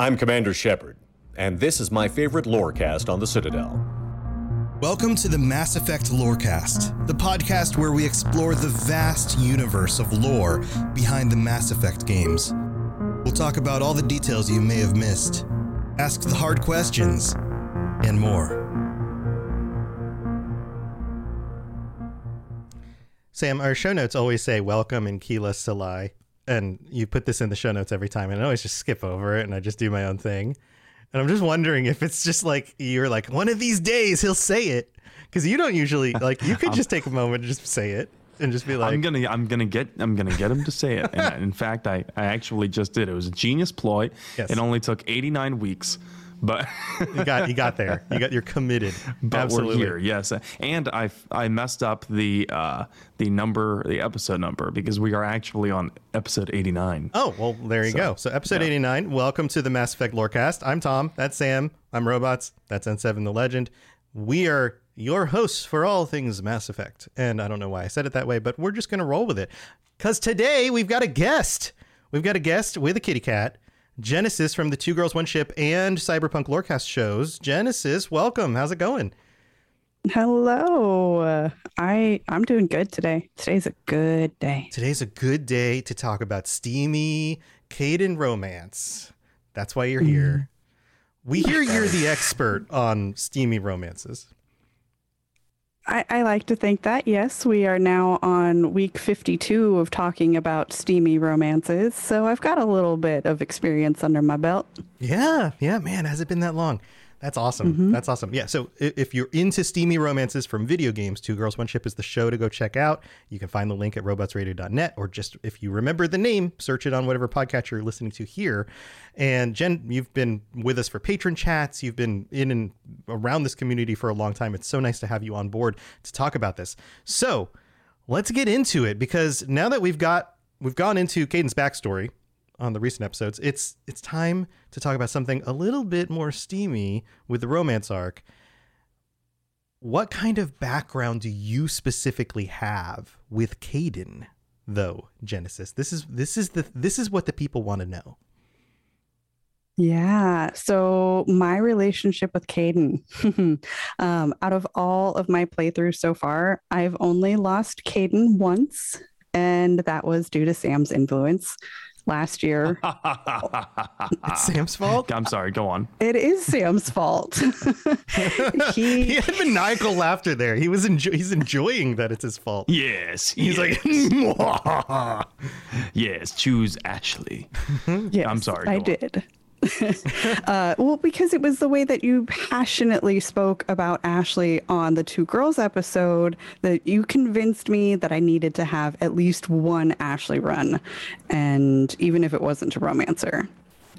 I'm Commander Shepard, and this is my favorite lorecast on the Citadel. Welcome to the Mass Effect Lorecast, the podcast where we explore the vast universe of lore behind the Mass Effect games. We'll talk about all the details you may have missed, ask the hard questions, and more. Sam, our show notes always say welcome in Keelah Se'lai and you put this in the show notes every time, and I always just skip over it and I just do my own thing. And I'm just wondering if it's just like you're like one of these days he'll say it because you don't usually like you could just take a moment and just say it and just be like I'm gonna I'm gonna get I'm gonna get him to say it. And in fact, I I actually just did. It was a genius ploy. Yes. It only took 89 weeks. But you got you got there. You got you're committed. but Absolutely. we're here, yes. And I I messed up the uh, the number, the episode number, because we are actually on episode 89. Oh well, there you So, go. So episode yeah. 89. Welcome to the Mass Effect Lorecast. I'm Tom. That's Sam. I'm Robots. That's N7 the Legend. We are your hosts for all things Mass Effect. And I don't know why I said it that way, but we're just gonna roll with it. Cause today we've got a guest. We've got a guest with a kitty cat. Jennasis from the Two Girls One Ship and Cyberpunk Lorecast shows. Jennasis, welcome. How's it going? Hello. I I'm doing good today. Today's a good day. Today's a good day to talk about steamy Kaidan romance. That's why you're here. Mm-hmm. We hear you're the expert on steamy romances. I, I like to think that yes, we are now on week 52 of talking about steamy romances, so I've got a little bit of experience under my belt. Yeah, yeah, man, has it been that long? That's awesome. Mm-hmm. That's awesome. Yeah, so if you're into steamy romances from video games, Two Girls One Ship is the show to go check out. You can find the link at robotsradio.net or just if you remember the name, search it on whatever podcast you're listening to here. And Jen, you've been with us for patron chats. You've been in and around this community for a long time. It's so nice to have you on board to talk about this. So, let's get into it because now that we've got we've gone into Kaidan's backstory on the recent episodes, it's it's time to talk about something a little bit more steamy with the romance arc. What kind of background do you specifically have with Kaidan, though, Jennasis? This is this is the this is what the people want to know. Yeah. So my relationship with Kaidan, um, out of all of my playthroughs so far, I've only lost Kaidan once, and that was due to Sam's influence last year. It's Sam's fault. I'm sorry, go on. it is Sam's fault. he he had maniacal laughter there. He was enjo- he's enjoying that it's his fault. Yes. He's like, yes, choose Ashley. Yes, I'm sorry, I on. did. uh, well, because it was the way that you passionately spoke about Ashley on the Two Girls episode that you convinced me that I needed to have at least one Ashley run, and even if it wasn't a romancer.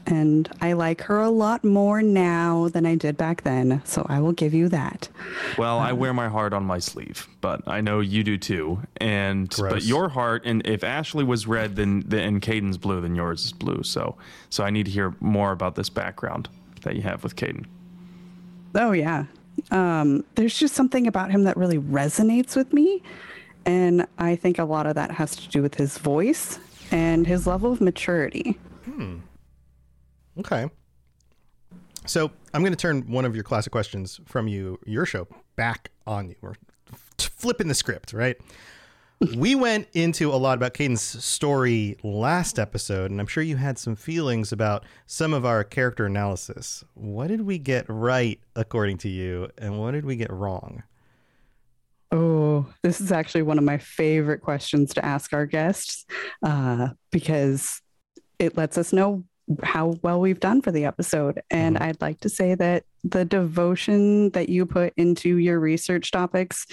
And I like her a lot more now than I did back then. So I will give you that. Well, I wear my heart on my sleeve, but I know you do too. And but your heart, and if Ashley was red, then then and Kaidan's blue, then yours is blue. So so I need to hear more about this background that you have with Kaidan. Oh, yeah. Um, there's just something about him that really resonates with me. And I think a lot of that has to do with his voice and his level of maturity. Okay. So I'm going to turn one of your classic questions from you, your show, back on you. We're flipping the script, right? we went into a lot about Kaidan's story last episode, and I'm sure you had some feelings about some of our character analysis. What did we get right, according to you, and what did we get wrong? Oh, this is actually one of my favorite questions to ask our guests uh, because it lets us know how well we've done for the episode. And I'd like to say that the devotion that you put into your research topics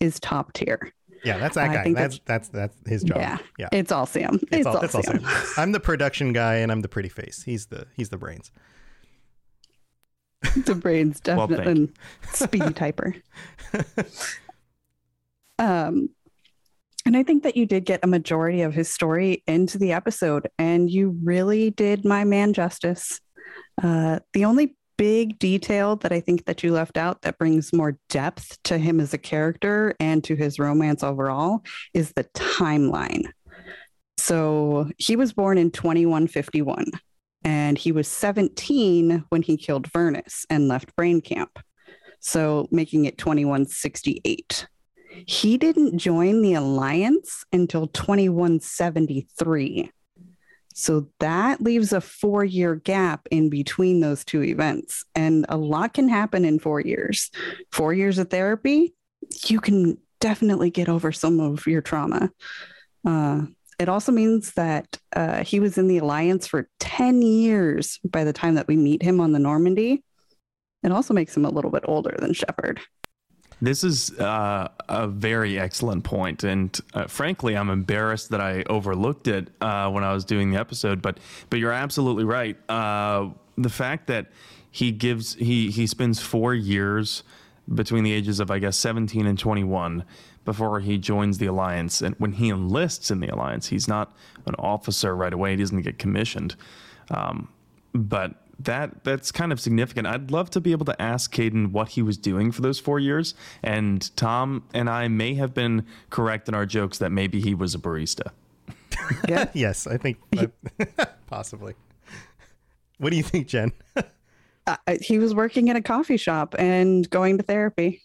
is top tier. Yeah, that's that I guy. think That's, that's that's his job. Yeah, yeah. it's all Sam. It's, It's all, all, it's all Sam. Sam. I'm the production guy, and I'm the pretty face. He's the he's the brains. the brain's Well, definitely speedy typer. Um, and I think that you did get a majority of his story into the episode, and you really did my man justice. Uh, the only big detail that I think that you left out that brings more depth to him as a character and to his romance overall is the timeline. So he was born in 2151 and he was 17 when he killed Vyrnnus and left Brain Camp. So making it 2168. He didn't join the Alliance until 2173. So that leaves a four year gap in between those two events. And a lot can happen in four years. Four years of therapy, you can definitely get over some of your trauma. Uh, it also means that uh, he was in the Alliance for 10 years by the time that we meet him on the Normandy. It also makes him a little bit older than Shepard. This is uh, a very excellent point, and uh, frankly, I'm embarrassed that I overlooked it uh, when I was doing the episode. But but you're absolutely right. Uh, the fact that he gives he he spends four years between the ages of I guess 17 and 21 before he joins the alliance, and when he enlists in the alliance, he's not an officer right away. He doesn't get commissioned, um, but that that's kind of significant. I'd love to be able to ask Kaidan what he was doing for those four years. And Tom and I may have been correct in our jokes that maybe he was a barista. Yeah. yes, I think possibly. What do you think, Jen? uh, he was working in a coffee shop and going to therapy.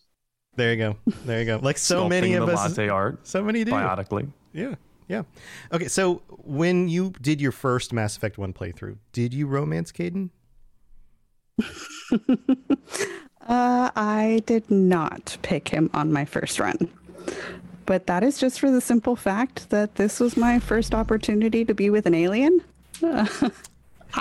there you go. There you go. Like so Sculpting many of the us. latte art So many do. biotically. Yeah. Yeah. Okay, so when you did your first Mass Effect 1 playthrough, did you romance Kaidan? Uh, I did not pick him on my first run. But that is just for the simple fact that this was my first opportunity to be with an alien. I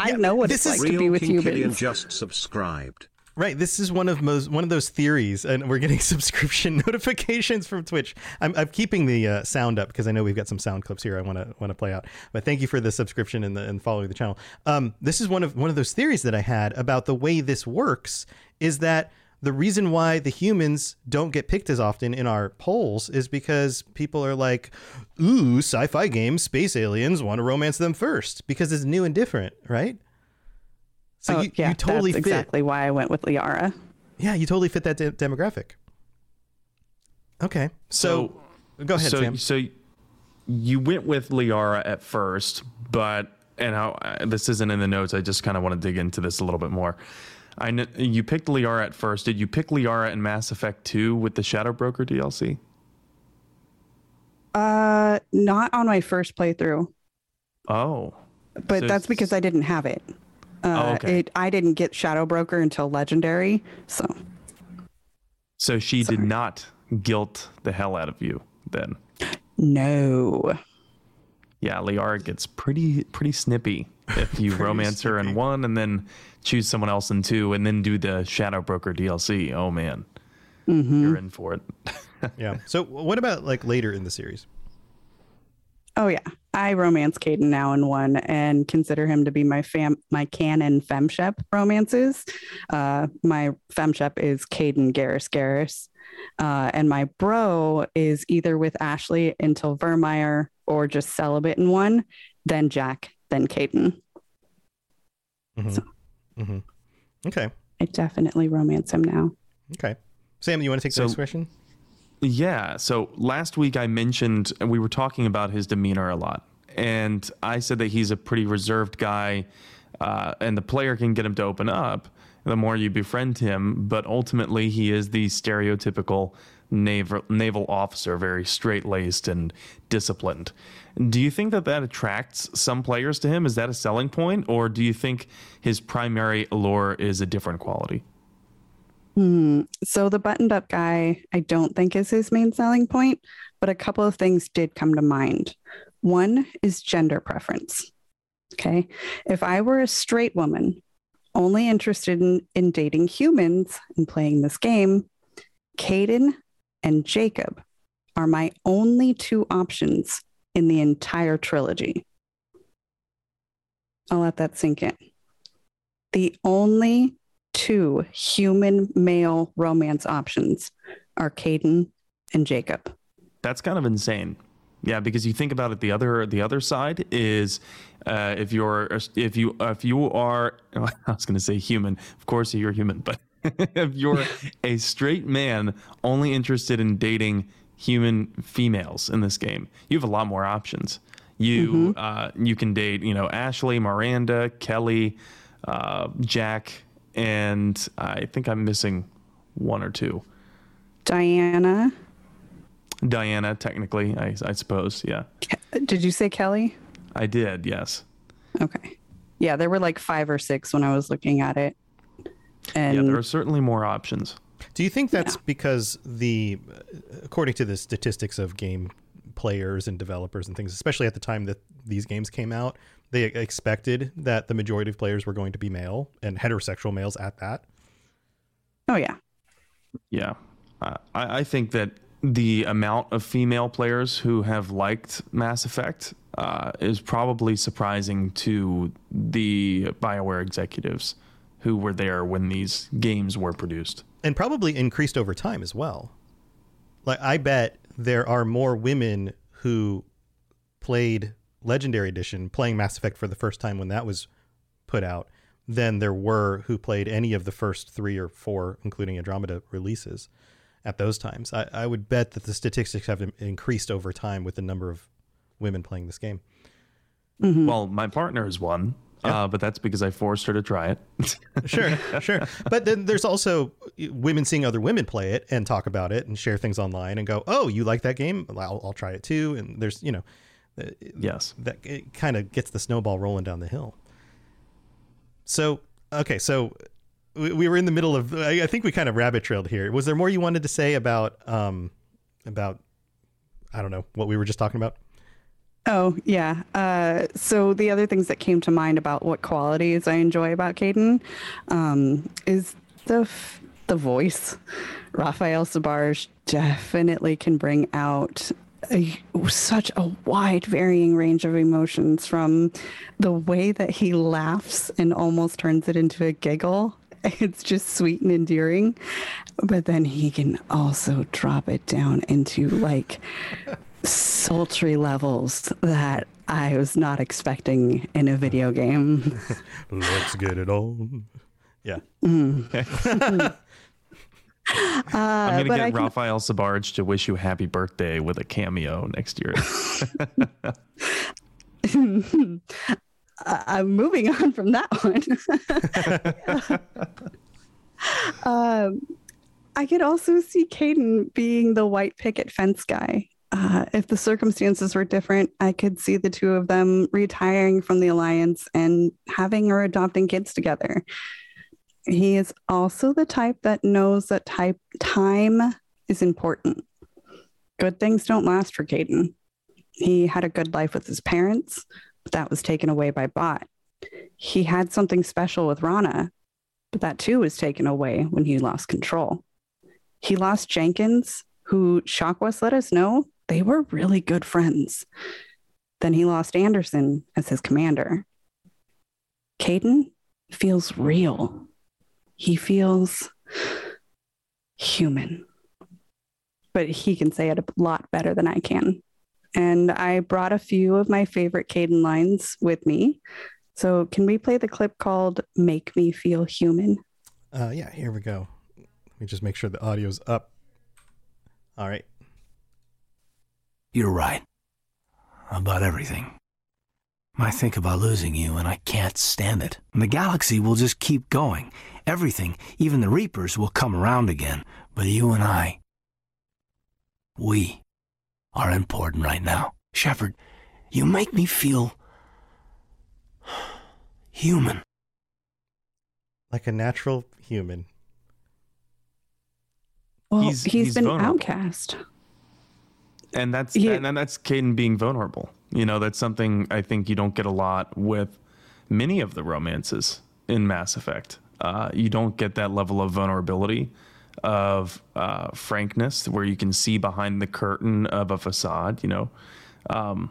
Yeah, know what it's is- like to be with King Killian just subscribed. Right. This is one of most one of those theories, and we're getting subscription notifications from Twitch. I'm, I'm keeping the uh, sound up because I know we've got some sound clips here. I want to want to play out. But thank you for the subscription and the and following the channel. Um, this is one of one of those theories that I had about the way this works. Is that the reason why the humans don't get picked as often in our polls is because people are like, "Ooh, sci-fi games, space aliens, want to romance them first because it's new and different, right?" So Oh, you, yeah, you totally that's fit. exactly why I went with Liara. Yeah, you totally fit that de- demographic. Okay, so, go ahead, so, Sam. So you went with Liara at first, but and how uh, this isn't in the notes. I just kind of want to dig into this a little bit more. I know you picked Liara at first. Did you pick Liara in Mass Effect 2 with the Shadow Broker DLC? Uh, not on my first playthrough, Oh, but So that's because I didn't have it. Uh, Oh, okay. it, I didn't get Shadow Broker until Legendary, so so she did not guilt the hell out of you then. no. Yeah, Liara gets pretty pretty snippy if you romance her in one and then choose someone else in two and then do the Shadow Broker DLC. Oh man, you're in for it. yeah. So what about like later in the series? Oh yeah. I romance Kaidan now in one and consider him to be my fam my canon femshep romances. Uh, my femshep is Kaidan Garrus Garrus, Uh, and my bro is either with Ashley until Virmire or just celibate in one, then Jack, then Kaidan. Mhm. So- Mhm. Okay. I definitely romance him now. Okay. Sam, you want to take So- the next question? Yeah. So last week I mentioned we were talking about his demeanor a lot, and I said that he's a pretty reserved guy, uh, and the player can get him to open up the more you befriend him. But ultimately, he is the stereotypical naval naval officer, very straight laced and disciplined. Do you think that that attracts some players to him? Is that a selling point, or do you think his primary allure is a different quality? Hmm. So the buttoned up guy, I don't think is his main selling point, but a couple of things did come to mind. One is gender preference. Okay. If I were a straight woman only interested in, in dating humans and playing this game, Kaidan and Jacob are my only two options in the entire trilogy. I'll let that sink in. The only two human male romance options are Kaidan and Jacob. That's kind of insane. Yeah, because you think about it, the other the other side is uh, if you're if you if you are I was going to say human, of course you're human, but if you're a straight man only interested in dating human females in this game, you have a lot more options. You uh, you can date you know Ashley, Miranda, Kelly, uh, Jack, and I think I'm missing one or two. Diana, Diana, technically, I, I suppose. Yeah, Ke- did you say Kelly? I did. Yes. Okay. Yeah, there were like five or six when I was looking at it. And yeah, there are certainly more options. Do you think that's because the, uh, according to the statistics of game players and developers and things, especially at the time that these games came out, they expected that the majority of players were going to be male and heterosexual males at that? oh yeah. Yeah, uh, I, I think that the amount of female players who have liked Mass Effect uh, is probably surprising to the Bioware executives who were there when these games were produced. And probably increased over time as well. Like, I bet there are more women who played Legendary Edition playing Mass Effect for the first time when that was put out than there were who played any of the first three or four, including Andromeda releases at those times. I, I would bet that the statistics have increased over time with the number of women playing this game. Mhm. Well, my partner is one, uh, but that's because I forced her to try it. Sure, sure. But then there's also women seeing other women play it and talk about it and share things online and go, "Oh, you like that game? I'll, I'll try it too." And there's, you know, yes. that it kind of gets the snowball rolling down the hill. So, okay, so we, we were in the middle of. I, I think we kind of rabbit trailed here. Was there more you wanted to say about um about I don't know what we were just talking about? Oh, yeah. Uh, so the other things that came to mind about what qualities I enjoy about Kaidan um, is the f- the voice. Raphael Sbarge definitely can bring out a, such a wide varying range of emotions from the way that he laughs and almost turns it into a giggle. It's just sweet and endearing. But then he can also drop it down into like sultry levels that I was not expecting in a video game. Let's get it on. Yeah. I'm mm. Uh, I'm going to get can- Raphael Sbarge to wish you happy birthday with a cameo next year. I'm moving on from that one. um, I could also see Kaidan being the white picket fence guy. Uh, if the circumstances were different, I could see the two of them retiring from the alliance and having or adopting kids together. He is also the type that knows that type time is important. Good things don't last for Kaidan. He had a good life with his parents, but that was taken away by Bot. He had something special with Rahna, but that too was taken away when he lost control. He lost Jenkins, who Chakwas let us know they were really good friends. Then he lost Anderson as his commander. Kaidan feels real. He feels human. But he can say it a lot better than I can. And I brought a few of my favorite Kaidan lines with me. So, can we play the clip called Make Me Feel Human? Uh, yeah, here we go. Let me just make sure the audio's up. All right. You're right. About everything. I think about losing you and I can't stand it. And the galaxy will just keep going. Everything, even the Reapers, will come around again. But you and I, we are important right now. Shepard, you make me feel human. Like a natural human. Well, He's- he's he's been vulnerable. outcast. and that's Yeah. and, and that's Kaidan being vulnerable. You know, that's something I think you don't get a lot with many of the romances in Mass Effect. Uh, you don't get that level of vulnerability, of uh, frankness, where you can see behind the curtain of a facade. You know, um,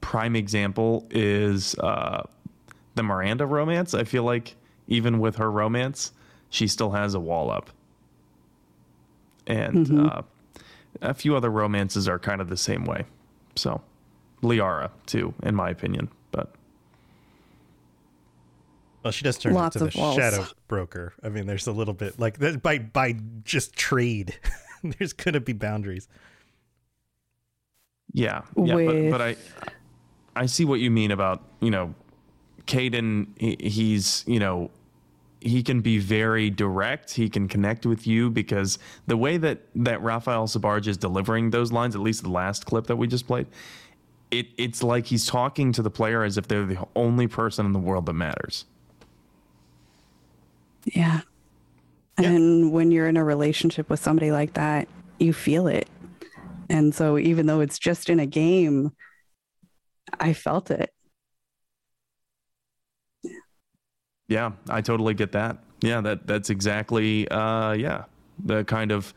prime example is uh, the Miranda romance. I feel like even with her romance, she still has a wall up, and uh, a few other romances are kind of the same way. So, Liara too, in my opinion. But Well, she does turn Lots into the walls. shadow broker. I mean, there's a little bit like that by by just trade. there's gonna be boundaries. yeah, yeah. But, With- but I, I see what you mean about you know, Kaidan. He, he's you know, he can be very direct. He can connect with you because the way that that Raphael Sbarge is delivering those lines, at least the last clip that we just played. It, it's like he's talking to the player as if they're the only person in the world that matters. Yeah. And when you're in a relationship with somebody like that, you feel it. And so even though it's just in a game, I felt it. Yeah, I totally get that. Yeah, that that's exactly uh yeah, the kind of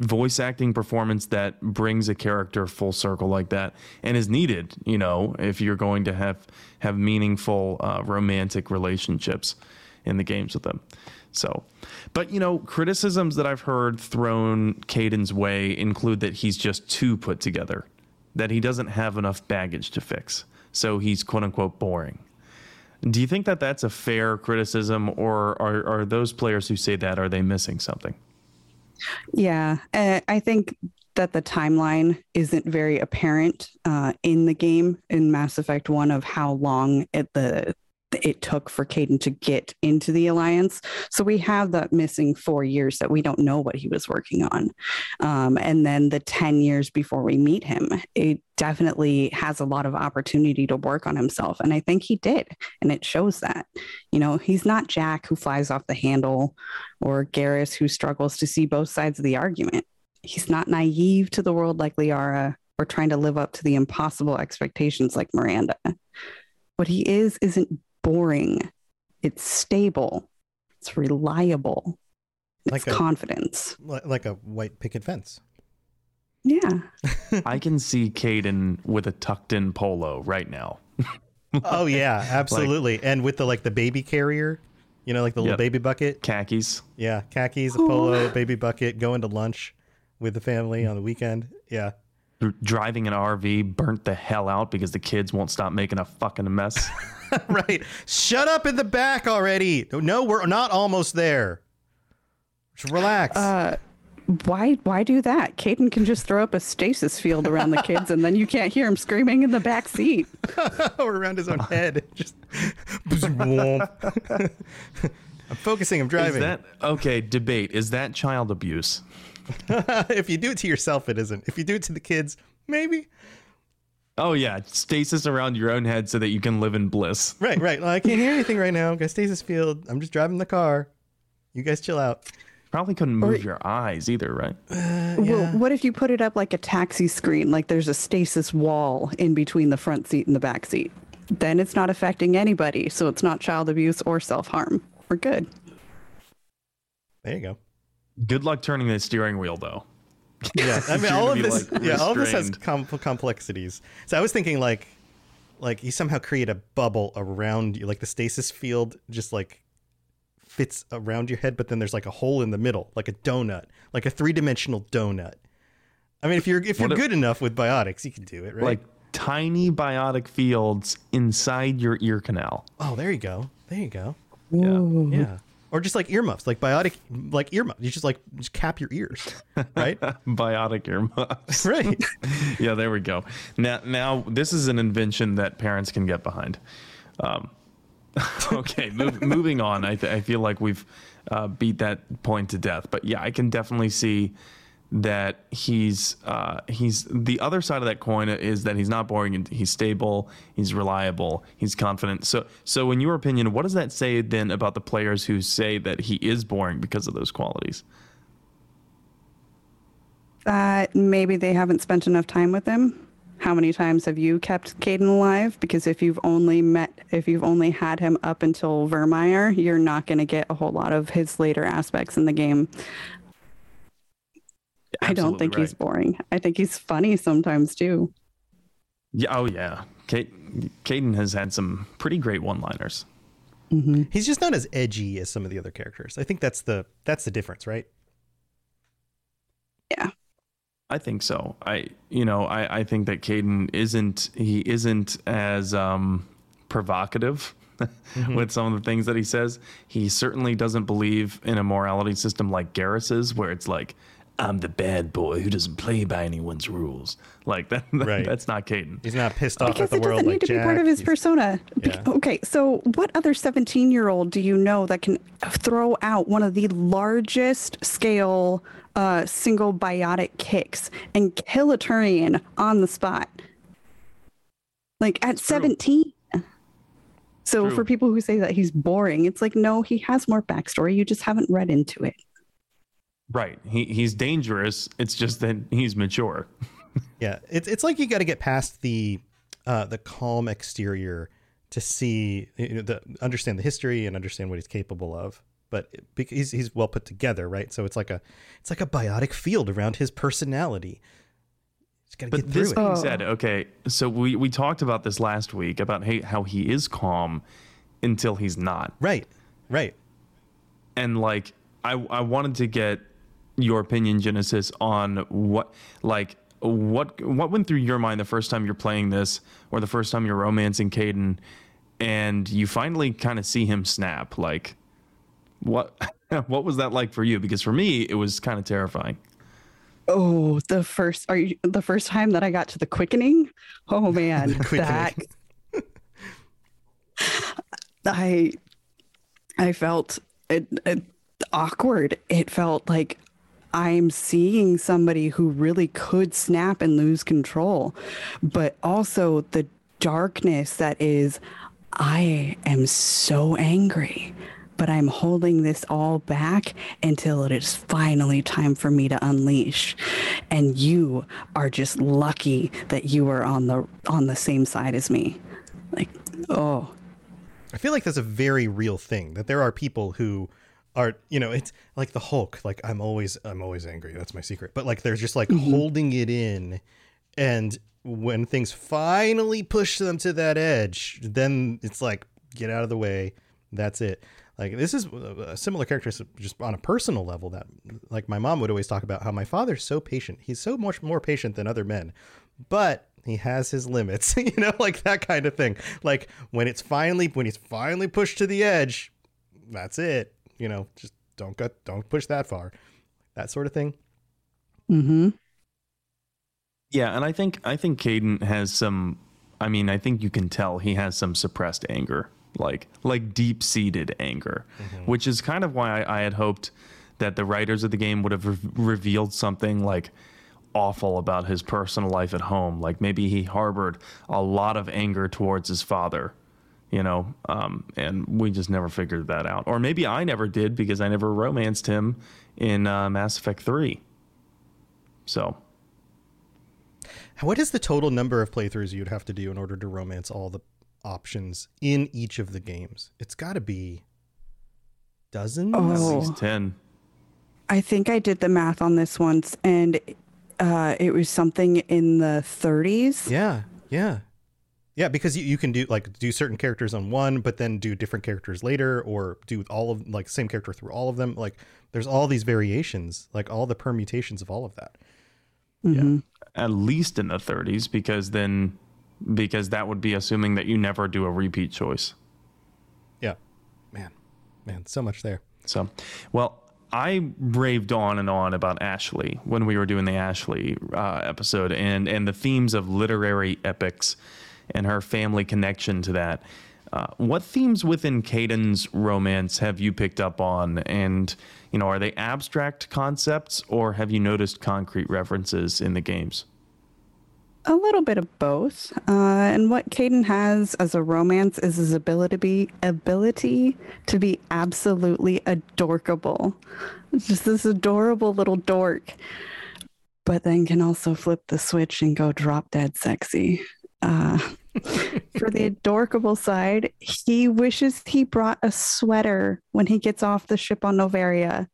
voice acting performance that brings a character full circle like that and is needed, you know, if you're going to have have meaningful uh, romantic relationships in the games with them. So, but you know, criticisms that I've heard thrown Kaidan's way include that he's just too put together, that he doesn't have enough baggage to fix. So he's quote unquote boring. Do you think that that's a fair criticism, or are, are those players who say that are they missing something? Yeah. Uh, I think that the timeline isn't very apparent uh, in the game in Mass Effect 1 of how long it, the it took for Kaidan to get into the alliance. So we have that missing four years that we don't know what he was working on. Um, and then the 10 years before we meet him, it definitely has a lot of opportunity to work on himself. And I think he did. And it shows that. You know, he's not Jack who flies off the handle or Garrus who struggles to see both sides of the argument. He's not naive to the world like Liara or trying to live up to the impossible expectations like Miranda. What he is isn't boring. It's stable. It's reliable. It's Like a- confidence. Like a white picket fence. Yeah. I can see Kaidan with a tucked in polo right now. Oh yeah, absolutely. and with the like the baby carrier, you know, like the little baby bucket. Khakis. Yeah, khakis, a oh, polo, baby bucket, going to lunch with the family on the weekend. Yeah. Driving an RV burnt the hell out because the kids won't stop making a fucking mess. right. Shut up in the back already. No, we're not almost there. Just relax. Uh, why why do that? Kaidan can just throw up a stasis field around the kids and then you can't hear him screaming in the back seat. or around his own head. Just I'm focusing, I'm Is driving. that okay? Debate. Is that child abuse? if you do it to yourself, it isn't. If you do it to the kids, maybe. Oh yeah, stasis around your own head so that you can live in bliss. Right, right. Well, I can't hear anything right now. Got stasis field. I'm just driving the car. You guys chill out. Probably couldn't move your eyes either, right? Uh, well, what if you put it up like a taxi screen, like there's a stasis wall in between the front seat and the back seat? Then it's not affecting anybody, so it's not child abuse or self harm. We're good. There you go. Good luck turning the steering wheel though. Yeah, I mean, all of this. like, yeah, all of this has com- complexities. So I was thinking like, like you somehow create a bubble around you, like the stasis field just like fits around your head, but then there's like a hole in the middle, like a donut, like a three dimensional donut. I mean, if you're if you're What if- good enough with biotics, you can do it, right? Like tiny biotic fields inside your ear canal. oh, there you go, there you go, Yeah. yeah. Or just like earmuffs, like biotic, like earmuffs. You just like just cap your ears, right? Biotic earmuffs. right. yeah, there we go. Now, now this is an invention that parents can get behind. Um, okay, move, moving on. I, th- I feel like we've uh, beat that point to death, but yeah, I can definitely see that he's uh, he's the other side of that coin is that he's not boring he's stable, he's reliable, he's confident. So, so in your opinion, what does that say then about the players who say that he is boring because of those qualities? that maybe they haven't spent enough time with him. How many times have you kept Kaidan alive? Because if you've only met, if you've only had him up until Virmire, you're not going to get a whole lot of his later aspects in the game. I don't Absolutely think he's boring. I think he's funny sometimes too. Yeah. Oh yeah. Kate, Kaidan has had some pretty great one-liners. He's just not as edgy as some of the other characters. I think that's the that's the difference, right? Yeah. I think so. I, you know, I, I think that Kaidan isn't he isn't as um, provocative with some of the things that he says. He certainly doesn't believe in a morality system like Garrus's where it's like, I'm the bad boy who doesn't play by anyone's rules. Like that. Right. That's not Kaidan. He's not pissed off Because at the it doesn't like need to be part of his He's- persona. Yeah. Okay, so what other 17 year old do you know that can throw out one of the largest scale uh, single biotic kicks and kill a Turian on the spot? Like at 17. So True. for people who say that he's boring, it's like, no, he has more backstory. You just haven't read into it. Right. He he's dangerous. It's just that he's mature. Yeah, it's it's like you got to get past the uh, the calm exterior to see you know, the understand the history and understand what he's capable of. But he's he's well put together, right? So it's like a it's like a biotic field around his personality. Just got to But get through this it. being said, okay, so we we talked about this last week about hey, how he is calm until he's not. Right, right. and like I I wanted to get your opinion, Jennasis, on what like what what went through your mind the first time you're playing this, or the first time you're romancing Kaidan, and you finally kind of see him snap. Like, what what was that like for you? Because for me, it was kind of terrifying. Oh, the first are you the first time that I got to the quickening? Oh man, quickening. that I I felt it, it awkward. It felt like I'm seeing somebody who really could snap and lose control, but also the darkness that is I am so angry, but I'm holding this all back until it is finally time for me to unleash. And you are just lucky that you are on the on the same side as me. Like, oh, I feel like that's a very real thing that there are people who are, you know, it's like the Hulk. Like I'm always, I'm always angry. That's my secret. But like they're just like mm-hmm. holding it in, and when things finally push them to that edge, then it's like get out of the way. That's it. Like this is a similar character just on a personal level that like my mom would always talk about how my father's so patient. He's so much more patient than other men. But he has his limits, you know, like that kind of thing. Like when it's finally when he's finally pushed to the edge, that's it. You know, just don't go don't push that far. That sort of thing. mm-hmm. Yeah, and I think I think Kaidan has some. I mean, I think you can tell he has some suppressed anger, like like deep seated anger, which is kind of why I, I had hoped that the writers of the game would have re- revealed something like awful about his personal life at home. Like maybe he harbored a lot of anger towards his father, you know, um, and we just never figured that out. Or maybe I never did because I never romanced him in uh, Mass Effect Three. So. What is the total number of playthroughs you'd have to do in order to romance all the options in each of the games? It's got to be dozens. Oh. At least 10. I think I did the math on this once, and uh, it was something in the 30s. Yeah, yeah, yeah. Because you, you can do like do certain characters on one, but then do different characters later, or do all of like same character through all of them. Like there's all these variations, like all the permutations of all of that. Mm-hmm. Yeah. At least in the 30s, because then because that would be assuming that you never do a repeat choice. Yeah, man, man, so much there. So, well, I raved on and on about Ashley when we were doing the Ashley uh, episode and and the themes of literary epics and her family connection to that. Uh, what themes within Kaidan's romance have you picked up on? And, you know, are they abstract concepts or have you noticed concrete references in the games? A little bit of both. Uh, and what Kaidan has as a romance is his ability to be, ability to be absolutely adorkable. Just this adorable little dork. But then can also flip the switch and go drop dead sexy. Uh, for the adorable side, he wishes he brought a sweater when he gets off the ship on Noveria.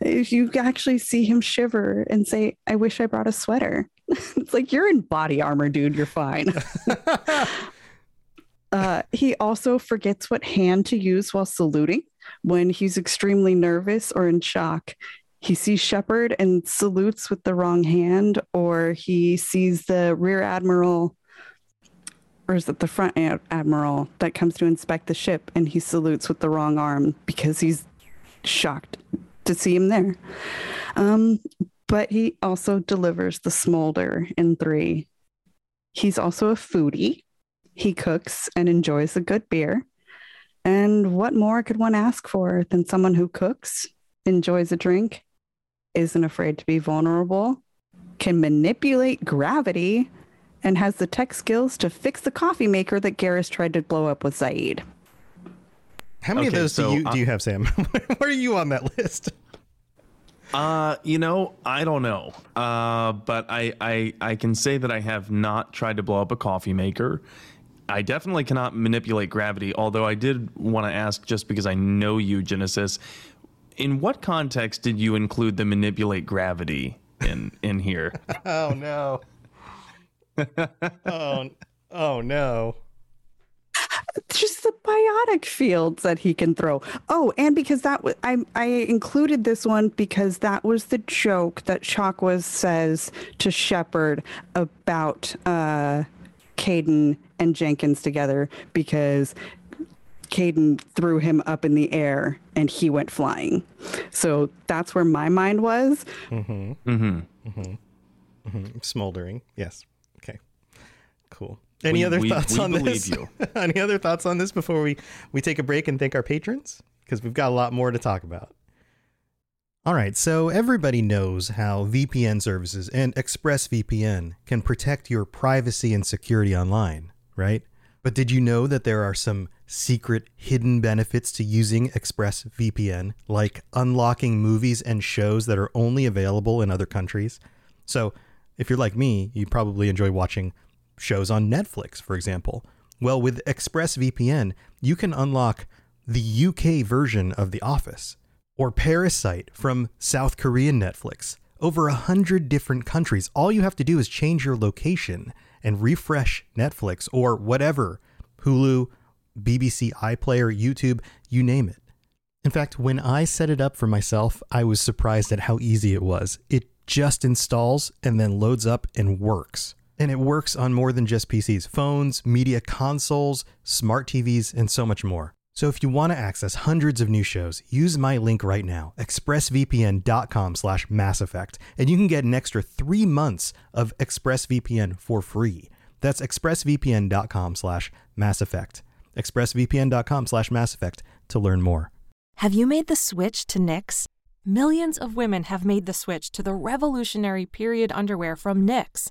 If you actually see him shiver and say, I wish I brought a sweater. it's like you're in body armor, dude. You're fine. uh, he also forgets what hand to use while saluting when he's extremely nervous or in shock. He sees Shepard and salutes with the wrong hand, or he sees the rear admiral, or is it the front ad- admiral that comes to inspect the ship and he salutes with the wrong arm because he's shocked to see him there. Um, but he also delivers the smolder in three. He's also a foodie. He cooks and enjoys a good beer. And what more could one ask for than someone who cooks, enjoys a drink, isn't afraid to be vulnerable, can manipulate gravity, and has the tech skills to fix the coffee maker that Garrus tried to blow up with Zaeed. How many Okay, of those so, do you do you have, Sam? Where are you on that list? Uh, you know, I don't know. Uh, but I, I I can say that I have not tried to blow up a coffee maker. I definitely cannot manipulate gravity, although I did want to ask just because I know you, Jennasis. In what context did you include the manipulate gravity in in here? Oh no. Oh oh no. just the biotic fields that he can throw. Oh, and because that was I I included this one because that was the joke that Chakwas says to Shepard about uh Kaidan and Jenkins together because Kaidan threw him up in the air and he went flying. So that's where my mind was. Mm-hmm. Mm-hmm. Mm-hmm. Smoldering. Yes. Cool. Any We- other we- thoughts we on this? you. Any other thoughts on this before we we take a break and thank our patrons? Because we've got a lot more to talk about. All right, so everybody knows how VPN services and ExpressVPN can protect your privacy and security online, right? But did you know that there are some secret hidden benefits to using ExpressVPN, like unlocking movies and shows that are only available in other countries? So, if you're like me, you probably enjoy watching shows on Netflix, for example. Well, with ExpressVPN, you can unlock the UK version of The Office or Parasite from South Korean Netflix. Over a hundred different countries. All you have to do is change your location and refresh Netflix or whatever Hulu, BBC iPlayer, YouTube, you name it. In fact, when I set it up for myself, I was surprised at how easy it was. It just installs and then loads up and works. And it works on more than just PCs, phones, media consoles, smart TVs, and so much more. So if you want to access hundreds of new shows, use my link right now, expressvpn.com slash Mass Effect, and you can get an extra three months of ExpressVPN for free. That's expressvpn.com slash Mass Effect. expressvpn.com slash Mass Effect to learn more. Have you made the switch to Knix? Millions of women have made the switch to the revolutionary period underwear from Knix.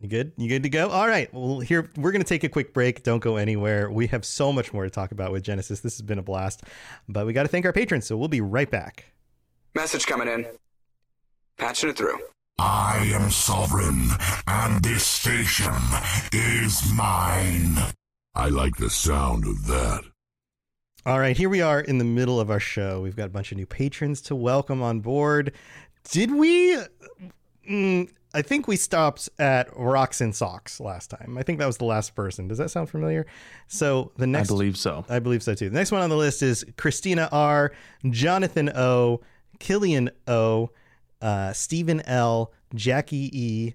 You good? You good to go? All right. Well, here we're going to take a quick break. Don't go anywhere. We have so much more to talk about with Jennasis. This has been a blast, but we got to thank our patrons. So we'll be right back. Message coming in. Patching it through. I am sovereign, and this station is mine. I like the sound of that. All right, here we are in the middle of our show. We've got a bunch of new patrons to welcome on board. Did we? Mm, I think we stopped at Rocks and Socks last time. I think that was the last person. Does that sound familiar? So the next, I believe so. I believe so too. The next one on the list is Christina R, Jonathan O, Killian O, uh, Stephen L, Jackie E.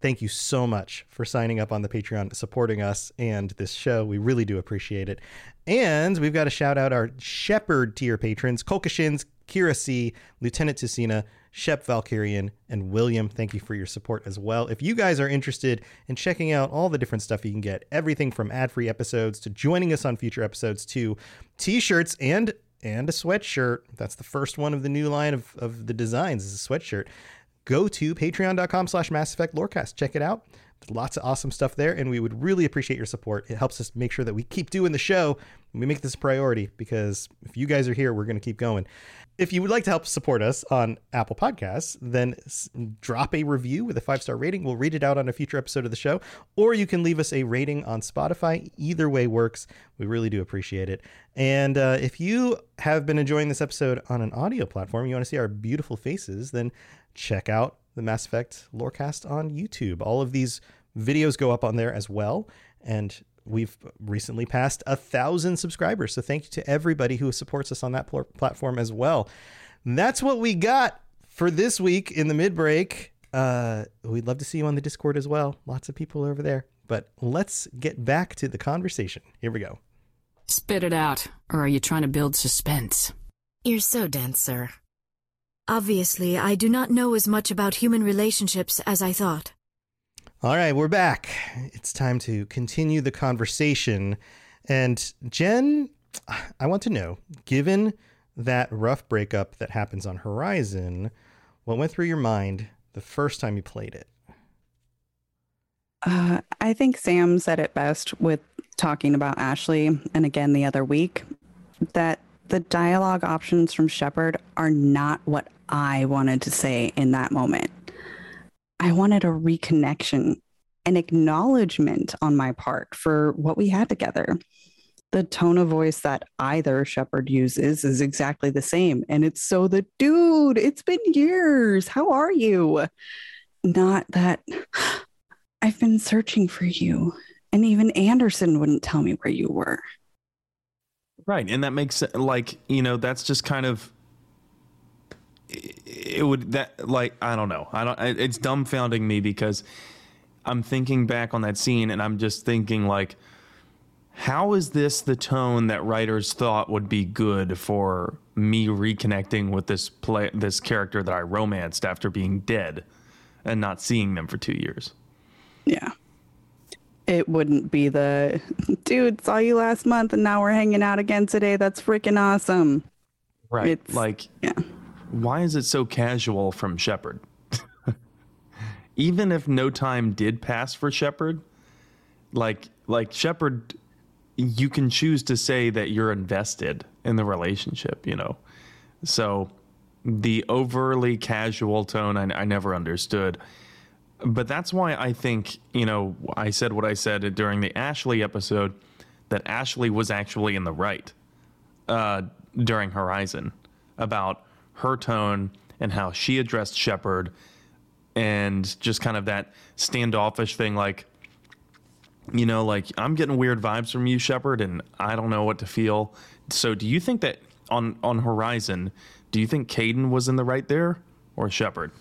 Thank you so much for signing up on the Patreon, supporting us and this show. We really do appreciate it. And we've got to shout out our Shepard tier patrons, Kolkashins, Kira C, Lieutenant Ticina, Shep Valkyrian, and William. Thank you for your support as well. If you guys are interested in checking out all the different stuff you can get, everything from ad-free episodes to joining us on future episodes to t-shirts and and a sweatshirt. That's the first one of the new line of, of the designs is a sweatshirt. Go to patreon.com slash Mass Effect Lorecast. Check it out. Lots of awesome stuff there, and we would really appreciate your support. It helps us make sure that we keep doing the show. We make this a priority because if you guys are here, we're going to keep going. If you would like to help support us on Apple Podcasts, then drop a review with a five star rating. We'll read it out on a future episode of the show, or you can leave us a rating on Spotify. Either way works. We really do appreciate it. And uh, if you have been enjoying this episode on an audio platform, you want to see our beautiful faces, then check out the Mass Effect Lorecast on YouTube. All of these videos go up on there as well. And we've recently passed a thousand subscribers. So thank you to everybody who supports us on that pl- platform as well. And that's what we got for this week in the mid break. Uh, we'd love to see you on the Discord as well. Lots of people over there. But let's get back to the conversation. Here we go. Spit it out, or are you trying to build suspense? You're so dense, sir. Obviously, I do not know as much about human relationships as I thought. All right, we're back. It's time to continue the conversation. And Jen, I want to know, given that rough breakup that happens on Horizon, what went through your mind the first time you played it? Uh, I think Sam said it best with talking about Ashley, and again the other week, that the dialogue options from Shepard are not what I wanted to say in that moment. I wanted a reconnection, an acknowledgement on my part for what we had together. The tone of voice that either Shepard uses is exactly the same. And it's so the dude, it's been years. How are you? Not that I've been searching for you. And even Anderson wouldn't tell me where you were. Right. And that makes like, you know, that's just kind of it would that like I don't know. I don't it's dumbfounding me because I'm thinking back on that scene and I'm just thinking like how is this the tone that writers thought would be good for me reconnecting with this play this character that I romanced after being dead and not seeing them for 2 years? Yeah. It wouldn't be the dude saw you last month and now we're hanging out again today. That's freaking awesome. Right. It's, like yeah. Why is it so casual from Shepard? Even if no time did pass for Shepard, like like Shepard, you can choose to say that you're invested in the relationship, you know. So the overly casual tone I, I never understood. but that's why I think, you know, I said what I said during the Ashley episode that Ashley was actually in the right uh, during Horizon about her tone and how she addressed Shepard and just kind of that standoffish thing like, you know, like I'm getting weird vibes from you, Shepard, and I don't know what to feel. So do you think that on, on Horizon, do you think Kaidan was in the right there or Shepard?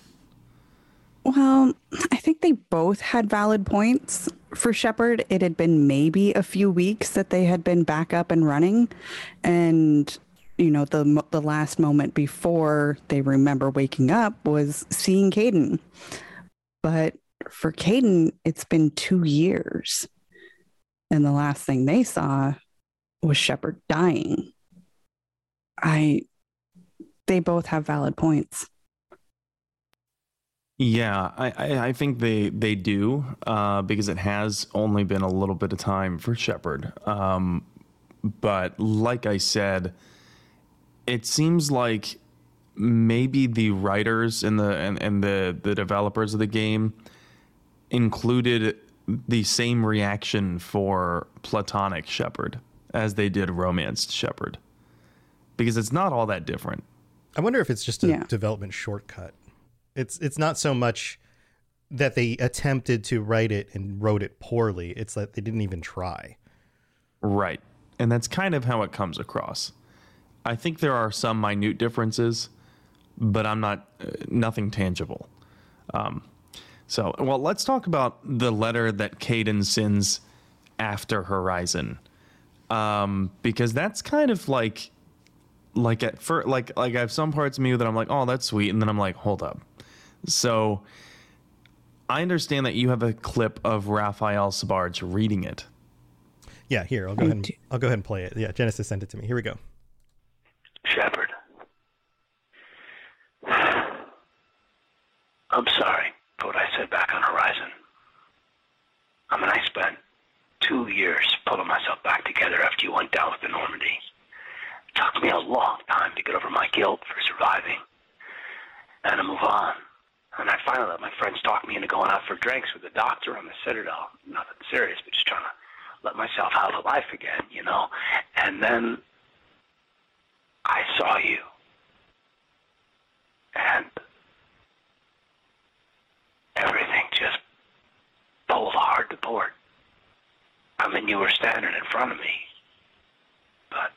Well, I think they both had valid points. For Shepard, it had been maybe a few weeks that they had been back up and running, and you know the the last moment before they remember waking up was seeing Kaidan. But for Kaidan, it's been two years, and the last thing they saw was Shepard dying. I, they both have valid points. Yeah, I, I, I, think they they do uh, because it has only been a little bit of time for Shepard. Um, but like I said, it seems like maybe the writers and the and, and the the developers of the game included the same reaction for platonic Shepard as they did romanced Shepard because it's not all that different. I wonder if it's just a yeah. development shortcut it's it's not so much that they attempted to write it and wrote it poorly. It's that they didn't even try. Right. And that's kind of how it comes across. I think there are some minute differences, but I'm not uh, nothing tangible. Um, so, well, let's talk about the letter that Kaidan sends after Horizon, um, because that's kind of like, like at first, like like I have some parts of me that I'm like, oh, that's sweet, and then I'm like, hold up, so I understand that you have a clip of Raphael Sbarge reading it. Yeah, here I'll go ahead. And, I'll go ahead and play it. Yeah, Jennasis sent it to me. Here we go. Shepard, I'm sorry for what I said back on Horizon. I mean, I spent two years pulling myself back together after you went down with the Normandy. It took me a long time to get over my guilt for surviving and to move on. And I finally let my friends talk me into going out for drinks with the doctor on the Citadel. Nothing serious, but just trying to let myself out of life again, you know. And then I saw you. And everything just pulled hard to port. I mean, you were standing in front of me. But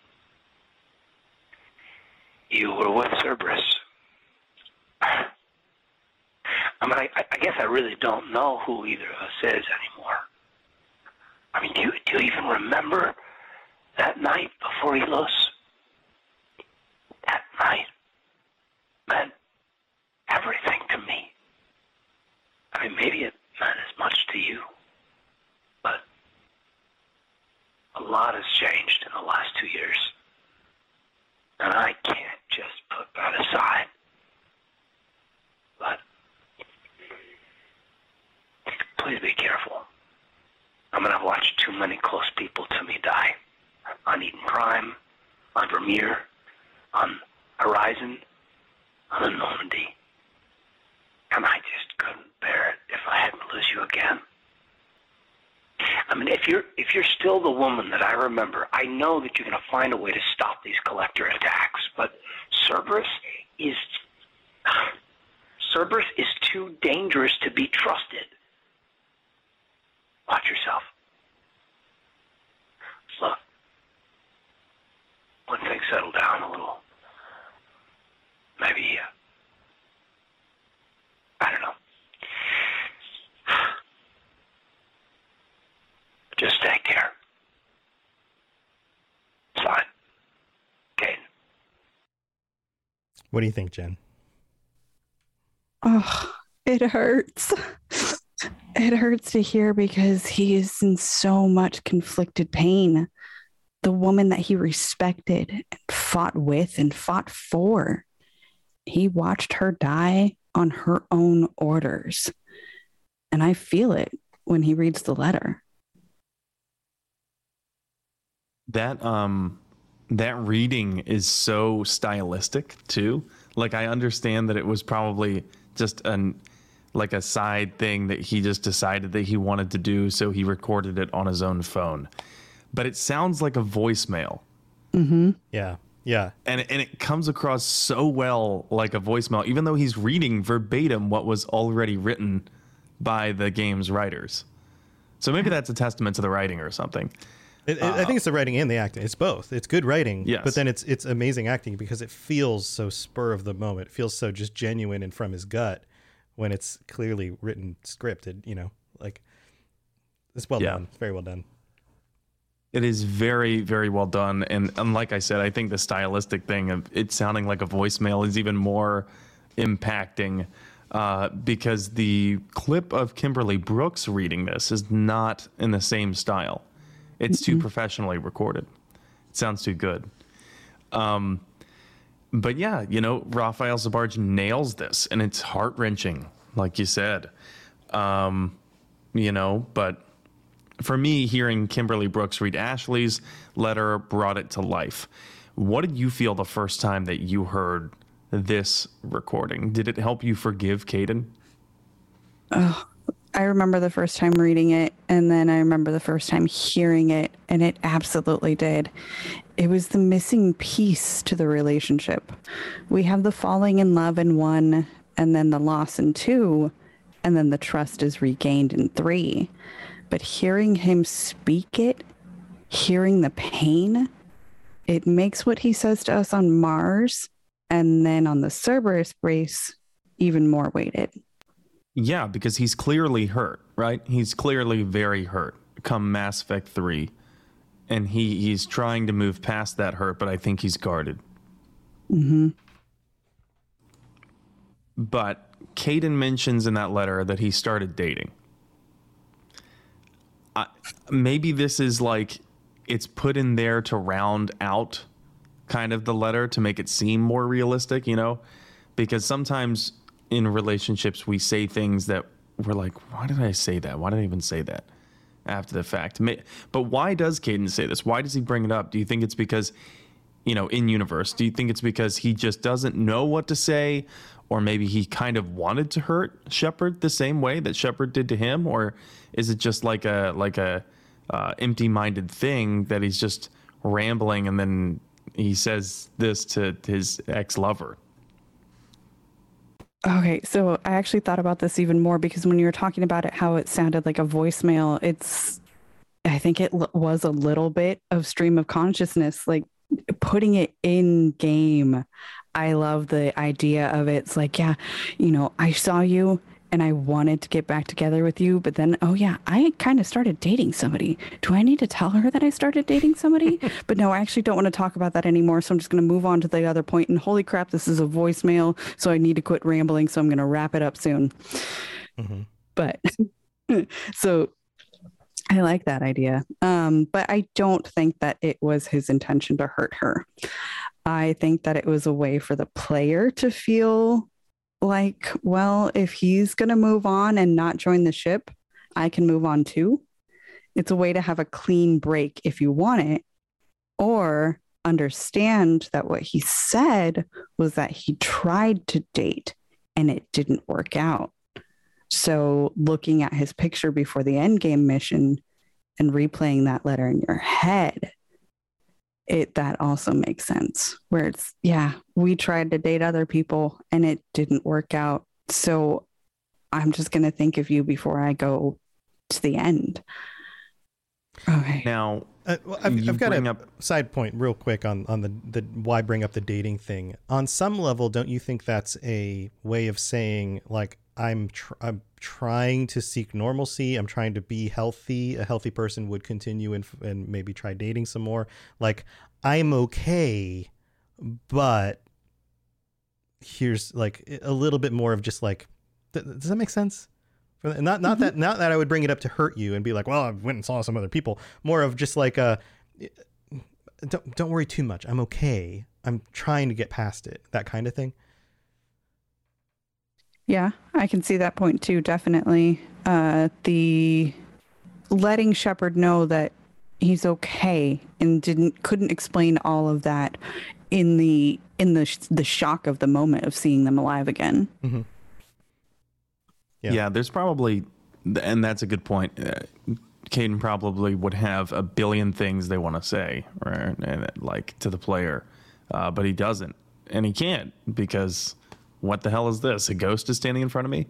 you were with Cerberus. I mean, I, I guess I really don't know who either of us is anymore. I mean, do you, do you even remember that night before Ilos? That night meant everything to me. I mean, maybe it meant as much to you, but a lot has changed in the last two years. And I can't just put that aside. But Please be careful. I mean, I've watched too many close people to me die. On Eden Prime, on Virmire, on Horizon, on the Normandy. And I just couldn't bear it if I had to lose you again. I mean, if you're if you're still the woman that I remember, I know that you're going to find a way to stop these collector attacks. But Cerberus is Cerberus is too dangerous to be trusted. Watch yourself. Look, when things settle down a little, maybe, uh, I don't know. Just take care. Fine. Okay. What do you think, Jen? Oh, it hurts it hurts to hear because he is in so much conflicted pain. The woman that he respected and fought with and fought for, he watched her die on her own orders. And I feel it when he reads the letter. That um that reading is so stylistic too. Like I understand that it was probably just an like a side thing that he just decided that he wanted to do, so he recorded it on his own phone. But it sounds like a voicemail. Mm-hmm. Yeah. Yeah. And and it comes across so well like a voicemail, even though he's reading verbatim what was already written by the game's writers. So maybe hmm. that's a testament to the writing or something. It, it, I think it's the writing and the acting. It's both. It's good writing, Yes. but then it's it's amazing acting because it feels so spur of the moment. It feels so just genuine and from his gut when it's clearly written, scripted. You know, like it's well Yeah. done. It's very well done. It is very, very well done. And, and like I said, I think the stylistic thing of it sounding like a voicemail is even more impacting uh, because the clip of Kimberly Brooks reading this is not in the same style. It's too professionally recorded. It sounds too good. Um, but yeah, you know, Raphael Sbarge nails this, and it's heart wrenching, like you said. Um, you know, but for me, hearing Kimberly Brooks read Ashley's letter brought it to life. What did you feel the first time that you heard this recording? Did it help you forgive Kaidan? Oh, I remember the first time reading it, and then I remember the first time hearing it, and it absolutely did. It was the missing piece to the relationship. We have the falling in love in one, and then the loss in two, and then the trust is regained in three. But hearing him speak it, hearing the pain, it makes what he says to us on Mars and then on the Cerberus brace even more weighted. Yeah, because he's clearly hurt, right? He's clearly very hurt come Mass Effect 3. And he, he's trying to move past that hurt, but I think he's guarded. Mm-hmm. But Kaidan mentions in that letter that he started dating. I, maybe this is like it's put in there to round out kind of the letter to make it seem more realistic, you know? Because sometimes in relationships we say things that we're like, why did I say that? Why did I even say that after the fact? But why does Kaidan say this? Why does he bring it up? Do you think it's because, you know, in universe, do you think it's because he just doesn't know what to say? Or maybe he kind of wanted to hurt Shepard the same way that Shepard did to him? Or is it just like a like a uh, empty-minded thing that he's just rambling and then he says this to his ex-lover? Okay, so I actually thought about this even more because when you were talking about it, how it sounded like a voicemail, it's, I think it was a little bit of stream of consciousness, like putting it in game. I love the idea of it. It's like, yeah, you know, I saw you and I wanted to get back together with you, but then, oh yeah, I kind of started dating somebody. Do I need to tell her that I started dating somebody? but no, I actually don't want to talk about that anymore. So I'm just going to move on to the other point. And holy crap, this is a voicemail. So I need to quit rambling. So I'm going to wrap it up soon. Mm-hmm. But so I like that idea. Um, but I don't think that it was his intention to hurt her. I think that it was a way for the player to feel like, well, if he's going to move on and not join the ship, I can move on too. It's a way to have a clean break if you want it, or understand that what he said was that he tried to date and it didn't work out. So, looking at his picture before the end game mission and replaying that letter in your head, it that also makes sense. Where it's, yeah, we tried to date other people and it didn't work out. So, I'm just going to think of you before I go to the end. Okay. Now, Uh, well, I've, I've got a up- side point real quick on, on the, the why bring up the dating thing. On some level, don't you think that's a way of saying like I'm tr- I'm trying to seek normalcy. I'm trying to be healthy. A healthy person would continue and f- and maybe try dating some more. Like I'm okay, but here's like a little bit more of just like th- does that make sense? Not not mm-hmm. that not that I would bring it up to hurt you and be like, well, I went and saw some other people. More of just like uh, a don't don't worry too much. I'm okay. I'm trying to get past it. That kind of thing. Yeah, I can see that point too. Definitely, uh, the letting Shepard know that he's okay and didn't couldn't explain all of that in the in the sh- the shock of the moment of seeing them alive again. Mm-hmm. Yeah. there's probably, and that's a good point. Uh, Kaidan probably would have a billion things they want to say, right? And like to the player, uh, but he doesn't, and he can't because what the hell is this? A ghost is standing in front of me.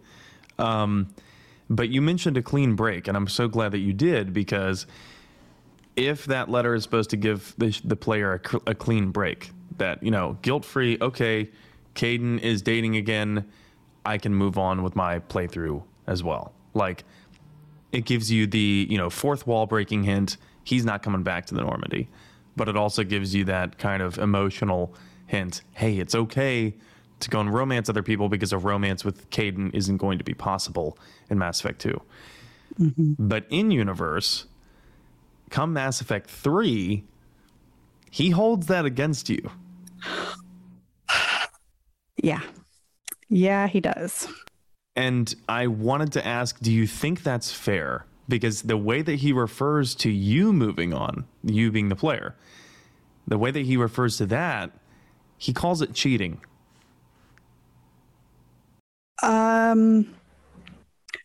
Um, but you mentioned a clean break, and I'm so glad that you did because if that letter is supposed to give the, the player a, a clean break, that you know, guilt free, okay, Kaidan is dating again, I can move on with my playthrough as well. Like it gives you the you know fourth wall breaking hint. He's not coming back to the Normandy, but it also gives you that kind of emotional hint. Hey, it's okay to go and romance other people because a romance with Kaidan isn't going to be possible in Mass Effect 2. Mm-hmm. But in universe, come Mass Effect 3, he holds that against you. Yeah. Yeah, he does. And I wanted to ask do you think that's fair? Because the way that he refers to you moving on, you being the player, the way that he refers to that, he calls it cheating. Um,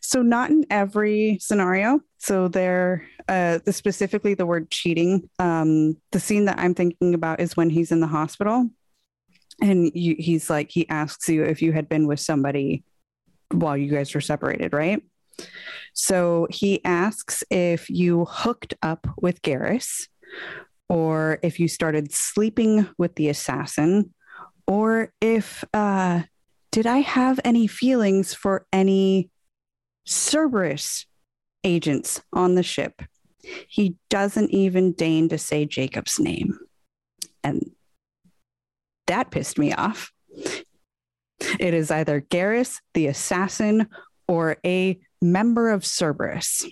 so not in every scenario. So there, uh, specifically the word cheating. Um, the scene that I'm thinking about is when he's in the hospital, and you, he's like, he asks you if you had been with somebody while you guys were separated, right? So he asks if you hooked up with Garrus, or if you started sleeping with the assassin, or if uh, did I have any feelings for any Cerberus agents on the ship? He doesn't even deign to say Jacob's name. And that pissed me off. It is either Garrus, the assassin, or a member of Cerberus.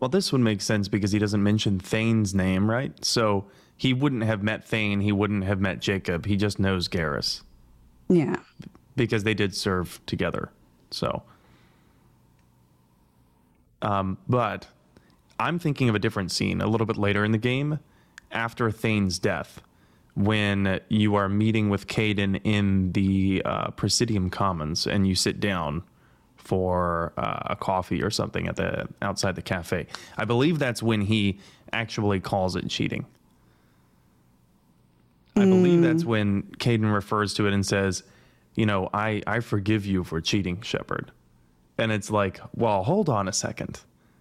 Well, this would make sense because he doesn't mention Thane's name, right? So he wouldn't have met Thane. He wouldn't have met Jacob. He just knows Garrus. Yeah because they did serve together. So, um, but I'm thinking of a different scene a little bit later in the game after Thane's death when you are meeting with Kaidan in the uh, Presidium Commons and you sit down for uh, a coffee or something at the outside the cafe. I believe that's when he actually calls it cheating. I believe that's mm. when Kaidan refers to it and says, you know, I, I forgive you for cheating, Shepard. And it's like, well, hold on a second.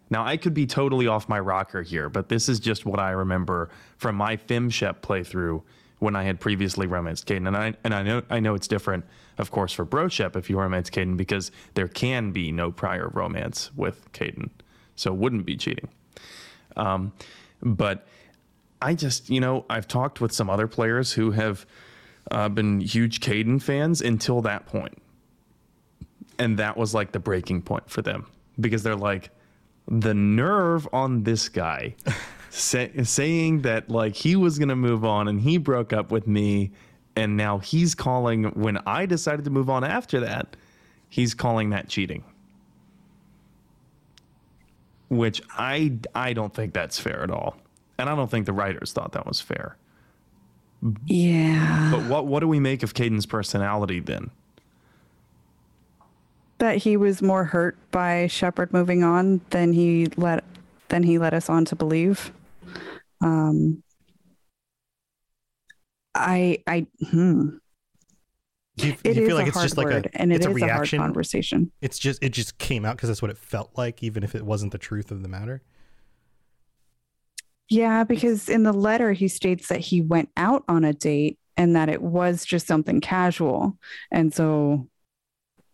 Now, I could be totally off my rocker here, but this is just what I remember from my FemShep playthrough when I had previously romanced Kaidan. And I, and I know I know it's different, of course, for Broshep if you romance Kaidan, because there can be no prior romance with Kaidan. So it wouldn't be cheating. Um, but I just, you know, I've talked with some other players who have uh, been huge Kaidan fans until that point. And that was like the breaking point for them because they're like, the nerve on this guy say, saying that like he was going to move on and he broke up with me. And now he's calling when I decided to move on after that, he's calling that cheating. Which I, I don't think that's fair at all. And I don't think the writers thought that was fair. Yeah. But what what do we make of Kaidan's personality then? That he was more hurt by Shepard moving on than he let than he led us on to believe. Um I I hmm. Do you, do you feel like it's just like a and it's a reaction a conversation? It's just it just came out because that's what it felt like, even if it wasn't the truth of the matter. Yeah, because in the letter he states that he went out on a date and that it was just something casual. And so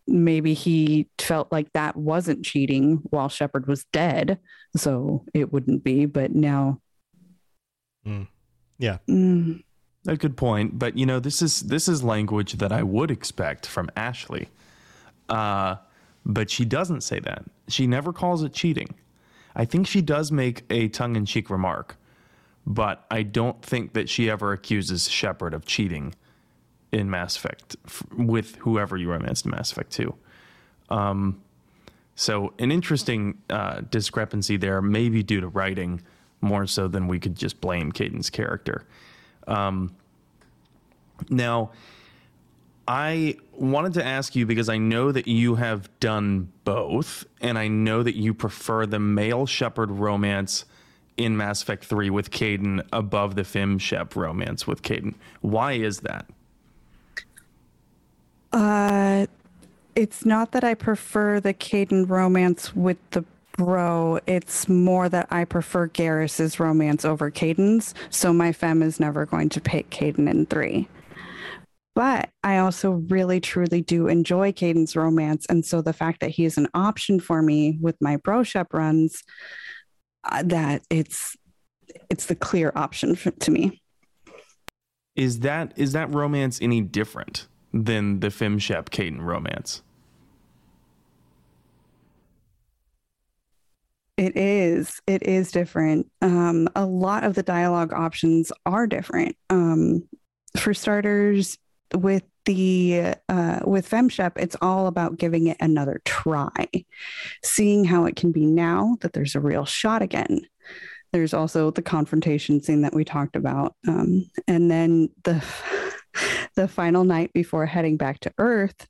maybe he felt like that wasn't cheating while Shepard was dead. So it wouldn't be, but now. Mm. Yeah. Mm. A good point, but you know this is this is language that I would expect from Ashley, uh, but she doesn't say that. She never calls it cheating. I think she does make a tongue in cheek remark, but I don't think that she ever accuses Shepard of cheating in Mass Effect f- with whoever you romanced in Mass Effect 2. Um, so, an interesting uh, discrepancy there, maybe due to writing more so than we could just blame Kaidan's character. Um, now, I wanted to ask you because I know that you have done both, and I know that you prefer the male Shepard romance in Mass Effect 3 with Kaidan above the Fem Shep romance with Kaidan. Why is that? Uh, it's not that I prefer the Kaidan romance with the bro. It's more that I prefer Garrus's romance over Kaidan's, So my fem is never going to pick Kaidan in three. But I also really truly do enjoy Kaidan's romance. And so the fact that he is an option for me with my bro shep runs, uh, that it's it's the clear option for, to me. Is that is that romance any different than the Fem Shep Kaidan romance? It is. It is different. Um, a lot of the dialogue options are different. Um, for starters, with the uh, with FemShep, it's all about giving it another try, seeing how it can be now that there's a real shot again. There's also the confrontation scene that we talked about, um, and then the the final night before heading back to Earth,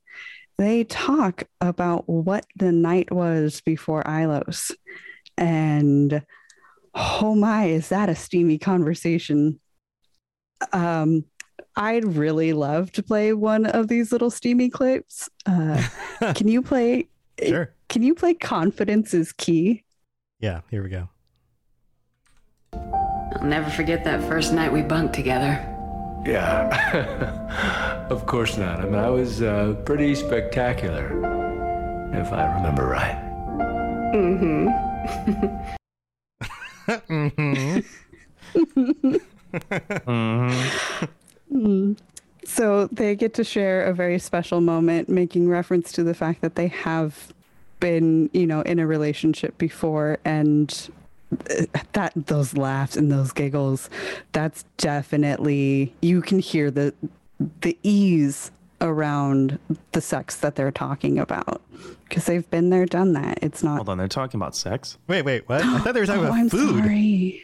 they talk about what the night was before Ilos, and oh my, is that a steamy conversation? Um, I'd really love to play one of these little steamy clips. Uh, can you play? Sure. Can you play "Confidence is Key"? Yeah, here we go. I'll never forget that first night we bunked together. Yeah, of course not. I mean, I was uh, pretty spectacular, if I remember right. Mm-hmm. mm-hmm. mm-hmm. Mm. So they get to share a very special moment, making reference to the fact that they have been, you know, in a relationship before, and uh, that those laughs and those giggles, that's definitely you can hear the the ease around the sex that they're talking about because they've been there, done that. It's not. Hold on, they're talking about sex. Wait, wait, what? I thought they were talking oh, about I'm food. Sorry.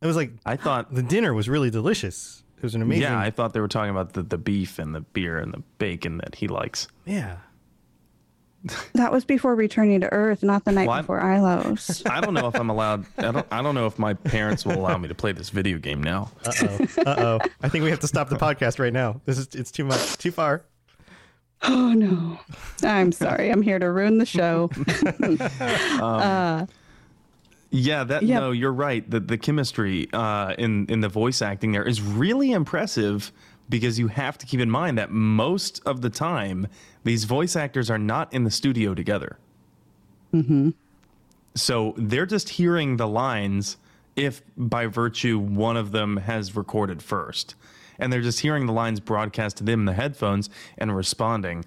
It was like I thought the dinner was really delicious. It was an amazing. Yeah, I thought they were talking about the, the beef and the beer and the bacon that he likes. Yeah. That was before returning to Earth, not the night well, before Ilos. I don't know if I'm allowed. I don't. I don't know if my parents will allow me to play this video game now. Uh oh. Uh oh. I think we have to stop the podcast right now. This is. It's too much. Too far. Oh no. I'm sorry. I'm here to ruin the show. um, uh, yeah, that no, you're right. The the chemistry uh, in in the voice acting there is really impressive because you have to keep in mind that most of the time these voice actors are not in the studio together. Mm-hmm. So they're just hearing the lines if by virtue one of them has recorded first. And they're just hearing the lines broadcast to them in the headphones and responding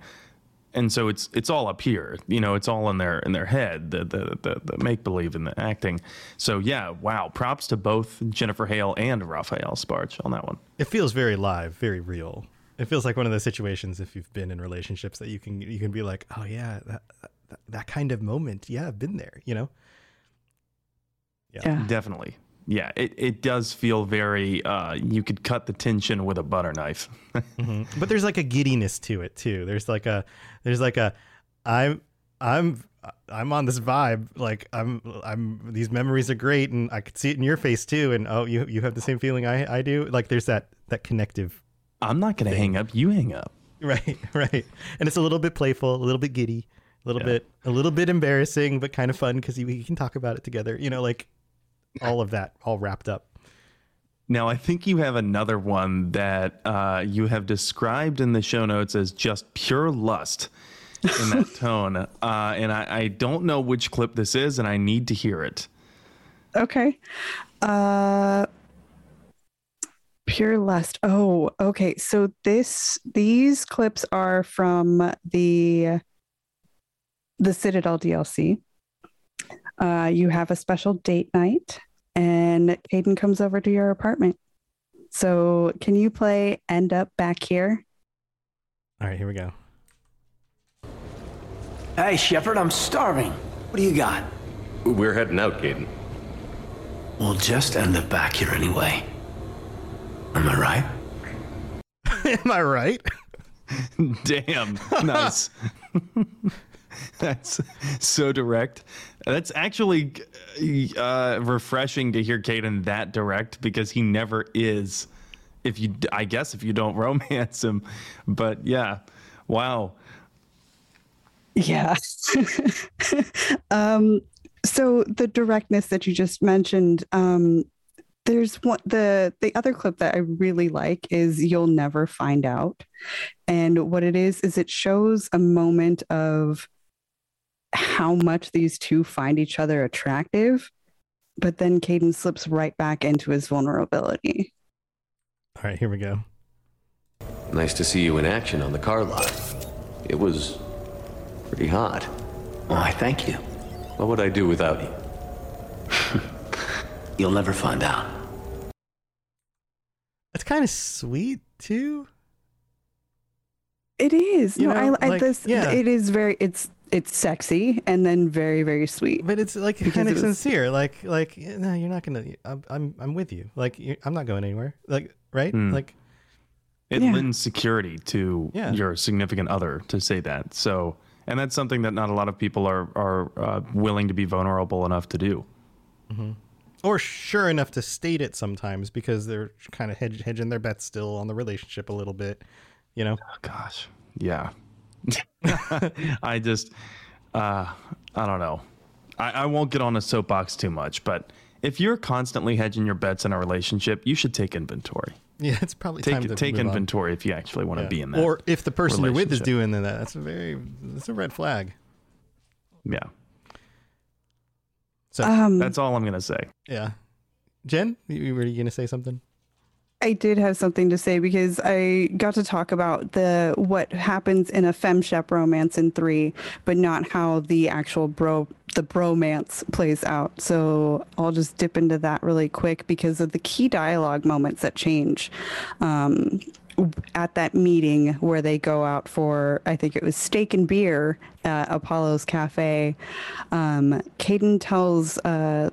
and so it's it's all up here you know it's all in their in their head the the the, the make believe and the acting. So yeah wow props to both jennifer hale and raphael sbarge on that one. It feels very live very real. It feels like one of those situations if you've been in relationships that you can you can be like oh yeah that that, that kind of moment. Yeah i've been there you know? Yeah, yeah. definitely yeah, it, it does feel very. Uh, you could cut the tension with a butter knife. mm-hmm. But there's like a giddiness to it too. There's like a there's like a I'm I'm I'm on this vibe. Like I'm I'm these memories are great, and I could see it in your face too. And oh, you you have the same feeling I I do. Like there's that that connective. I'm not gonna thing. hang up. You hang up. Right, right. And it's a little bit playful, a little bit giddy, a little yeah. bit a little bit embarrassing, but kind of fun because we can talk about it together. You know, like all of that all wrapped up. Now, I think you have another one that uh, you have described in the show notes as just pure lust in that tone. Uh, and I, I, don't know which clip this is, and I need to hear it. Okay. Uh, pure lust. Oh, okay. So this these clips are from the the Citadel DLC. Uh, you have a special date night, and Kaidan comes over to your apartment. So, can you play End Up Back Here? All right, here we go. Hey, Shepard, I'm starving. What do you got? We're heading out, Kaidan. We'll just end up back here anyway. Am I right? Am I right? Damn. Nice. That's so direct. That's actually uh, refreshing to hear Kaidan that direct because he never is. If you, I guess, if you don't romance him, but yeah, wow. Yeah. um, so the directness that you just mentioned, um, there's one the the other clip that I really like is "You'll Never Find Out," and what it is is it shows a moment of how much these two find each other attractive, but then Kaidan slips right back into his vulnerability. All right, here we go. Nice to see you in action on the car lot. It was pretty hot. Why, thank you. What would I do without you? You'll never find out. That's kind of sweet too. It is. You no, know, I, I like, this. yeah. It is very. It's it's sexy and then very very sweet. But it's like kind of sincere. Like like no, you're not gonna. I'm I'm, I'm with you. Like you I'm not going anywhere. Like right. Hmm. Like It Yeah. lends security to Yeah. your significant other to say that. So, and that's something that not a lot of people are are uh, willing to be vulnerable enough to do. or sure enough to state it sometimes because they're kind of hedge, hedging their bets still on the relationship a little bit. You know. gosh. Yeah. I just, uh, I don't know. I, I won't get on a soapbox too much, but if you're constantly hedging your bets in a relationship, you should take inventory. Yeah, it's probably time Take to take move on. inventory if you actually want to be in that. Or if the person you're with is relationship. doing that, that's a very that's a red flag. Yeah. So Um, That's all I'm gonna say. yeah, Jen, you, you were you gonna say something? I did have something to say because I got to talk about the what happens in a femshep romance in three, but not how the actual bro the bromance plays out. So I'll just dip into that really quick because of the key dialogue moments that change. Um, at that meeting where they go out for, I think it was steak and beer at Apollo's Cafe, um, Kaidan tells uh,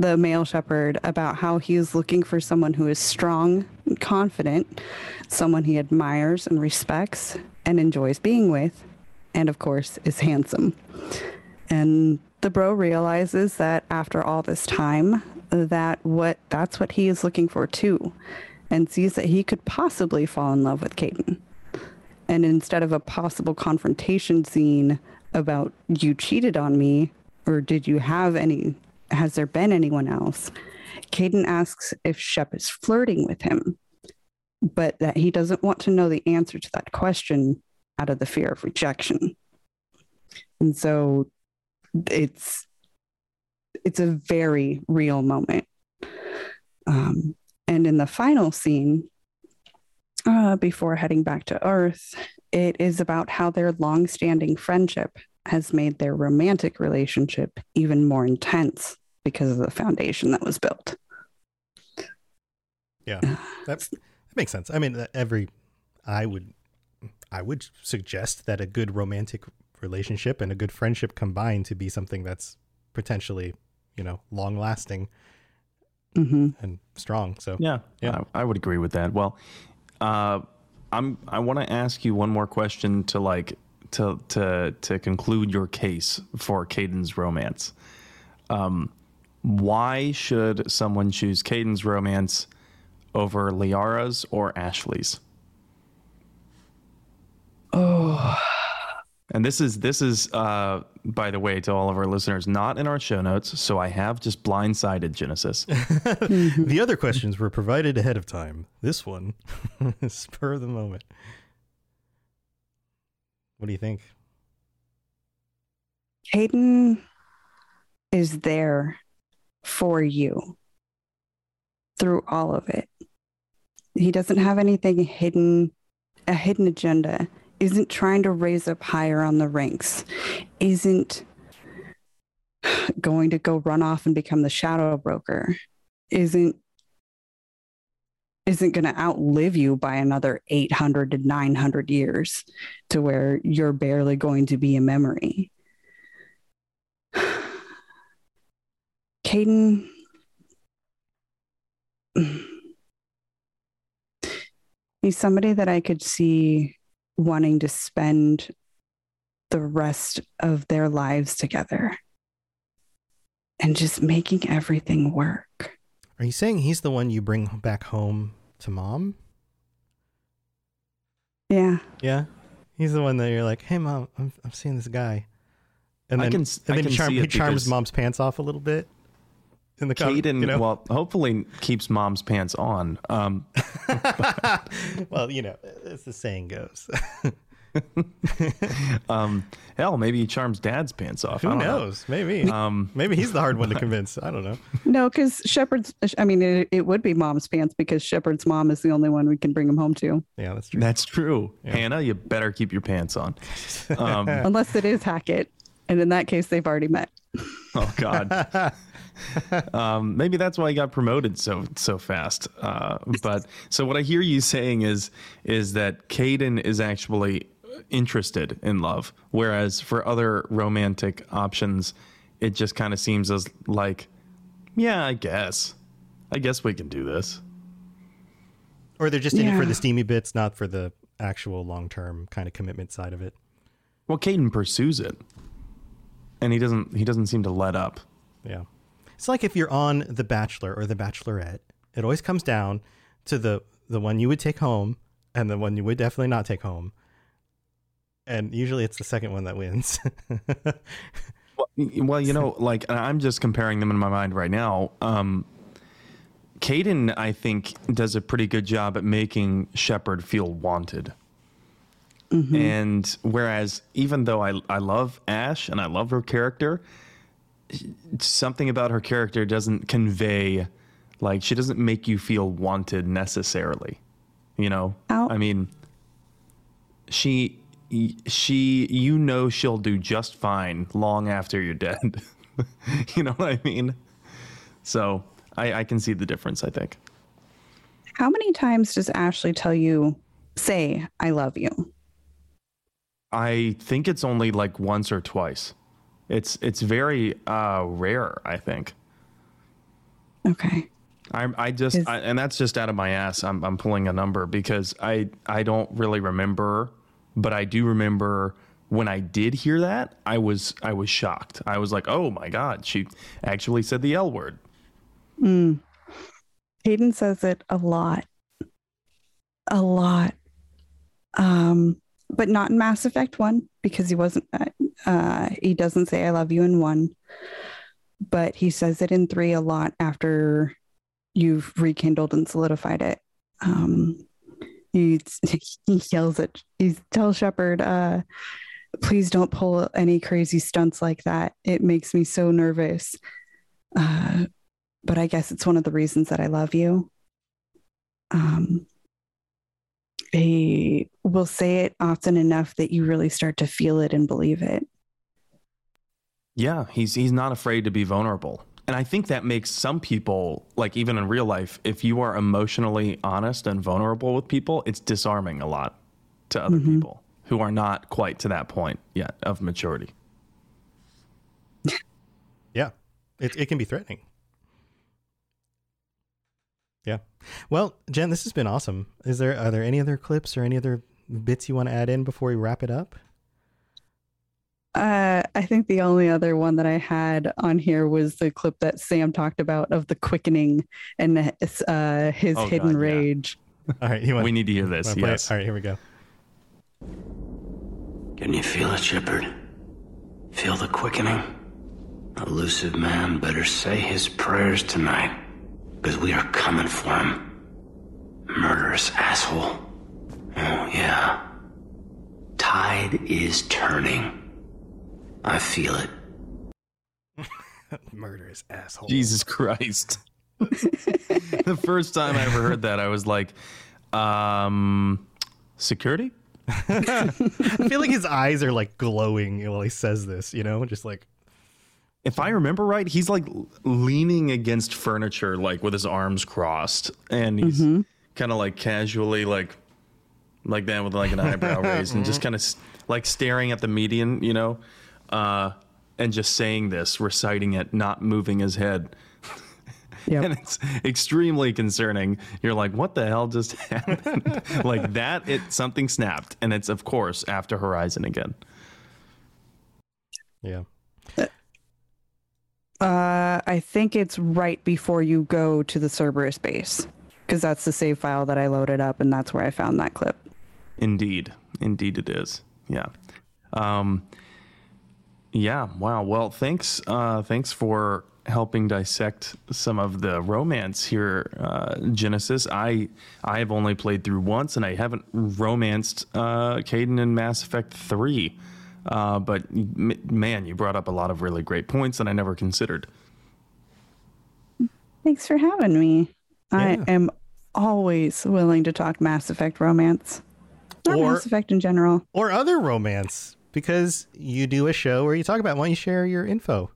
the male shepard about how he is looking for someone who is strong and confident, someone he admires and respects and enjoys being with, and of course is handsome. And the bro realizes that after all this time, that what that's what he is looking for too, and sees that he could possibly fall in love with Kaidan. And instead of a possible confrontation scene about you cheated on me, or did you have any, has there been anyone else? Kaidan asks if Shep is flirting with him, but that he doesn't want to know the answer to that question out of the fear of rejection. And so it's it's a very real moment. Um, and in the final scene, uh, before heading back to Earth, it is about how their long-standing friendship has made their romantic relationship even more intense because of the foundation that was built. Yeah, that, that makes sense. I mean, every I would I would suggest that a good romantic relationship and a good friendship combine to be something that's potentially you know long lasting Mm-hmm. and strong. So Yeah, yeah. I, I would agree with that. Well, uh, I'm I want to ask you one more question to like to to to conclude your case for Kaidan's romance. Um, why should someone choose Kaidan's romance over Liara's or Ashley's? Oh, And this is this is uh, by the way to all of our listeners not in our show notes, so I have just blindsided Jennasis. the other questions were provided ahead of time. This one spur of the moment. What do you think? Kaidan is there for you through all of it. He doesn't have anything hidden, a hidden agenda, isn't trying to raise up higher on the ranks, isn't going to go run off and become the shadow broker, isn't isn't going to outlive you by another 800 to 900 years to where you're barely going to be a memory. Kaidan. He's somebody that I could see wanting to spend the rest of their lives together and just making everything work. Are you saying he's the one you bring back home to mom? Yeah. Yeah. He's the one that you're like, hey, mom, I'm, I'm seeing this guy. And I then, can s- and I then can charm, see he charms mom's pants off a little bit in the com- Kaidan, you know? well, hopefully keeps mom's pants on. Um, well, you know, as the saying goes. um, hell, maybe he charms dad's pants off. Who I don't know. knows? Maybe. Um, Maybe he's the hard one to convince. I don't know. No, because Shepard's, I mean, it, it would be mom's pants because Shepard's mom is the only one we can bring him home to. Yeah, that's true. That's true. Hannah, you better keep your pants on. Um, Unless it is Hackett. And in that case, they've already met. oh God. um, maybe that's why he got promoted so so fast. Uh, but so what I hear you saying is is that Kaidan is actually interested in love, whereas for other romantic options, it just kind of seems as like, yeah, I guess, I guess we can do this. Or they're just in it for the steamy bits, not for the actual long term kind of commitment side of it. Well, Kaidan pursues it, and he doesn't. He doesn't seem to let up. Yeah. It's like if you're on The Bachelor or The Bachelorette, it always comes down to the the one you would take home and the one you would definitely not take home. And usually it's the second one that wins. Y- Well, you know, like I'm just comparing them in my mind right now. Um, Kaidan, I think, does a pretty good job at making Shepard feel wanted. And whereas, even though I I love Ash and I love her character, something about her character doesn't convey, like she doesn't make you feel wanted necessarily. You know, I mean, she she you know she'll do just fine long after you're dead. you know what I mean? So I, I can see the difference. I think. How many times does Ashley tell you, say, I love you? I think it's only like once or twice. It's it's very uh, rare. I think. Okay. I I just I, and that's just out of my ass. I'm I'm pulling a number because I I don't really remember, but I do remember when I did hear that. I was I was shocked. I was like, oh my god, she actually said the L word. Mm. Kaidan says it a lot. A lot. Um, but not in Mass Effect 1 because he wasn't, uh, uh, he doesn't say I love you in 1. But he says it in 3 a lot after you've rekindled and solidified it. Um, he, he yells at, he tells Shepard, uh, please don't pull any crazy stunts like that. It makes me so nervous. Uh, but I guess it's one of the reasons that I love you. Um, they will say it often enough that you really start to feel it and believe it. Yeah, he's he's not afraid to be vulnerable. And I think that makes some people, like even in real life, if you are emotionally honest and vulnerable with people, it's disarming a lot to other mm-hmm. people who are not quite to that point yet of maturity. yeah. It it can be threatening. Yeah. Well, Jen, this has been awesome. Is there are there any other clips or any other bits you want to add in before we wrap it up? Uh, I think the only other one that I had on here was the clip that Sam talked about of the quickening and uh, his Oh, hidden God, yeah. rage. All right, you want, we need to hear this. wanna play it? Yes. All right, here we go. Can you feel it, Shepard? Feel the quickening? Illusive man better say his prayers tonight, because we are coming for him. Murderous asshole. Oh, yeah. Tide is turning. I feel it. Murderous asshole. Jesus Christ. the first time I ever heard that, I was like, um, security? I feel like his eyes are like glowing while he says this, you know, just like If I remember right, he's like leaning against furniture, like with his arms crossed, and he's kind of like casually, like, like that with like an eyebrow raised, and just kind of like staring at the median, you know, uh, and just saying this, reciting it, not moving his head. Yep. and it's extremely concerning. You're like, what the hell just happened? like that, it something snapped, and it's of course after Horizon again. Yeah. Uh, I think it's right before you go to the Cerberus base because that's the save file that I loaded up, and that's where I found that clip. Indeed, indeed, it is. Yeah. Um, yeah. Wow. Well, thanks. Uh, thanks for helping dissect some of the romance here, uh, Jennasis. I I have only played through once, and I haven't romanced uh, Kaidan in Mass Effect Three. Uh, but m- man, you brought up a lot of really great points that I never considered. Thanks for having me. I am always willing to talk Mass Effect romance or, Or- Mass Effect in general. Or other romance, because you do a show where you talk about. it. Why don't you share your info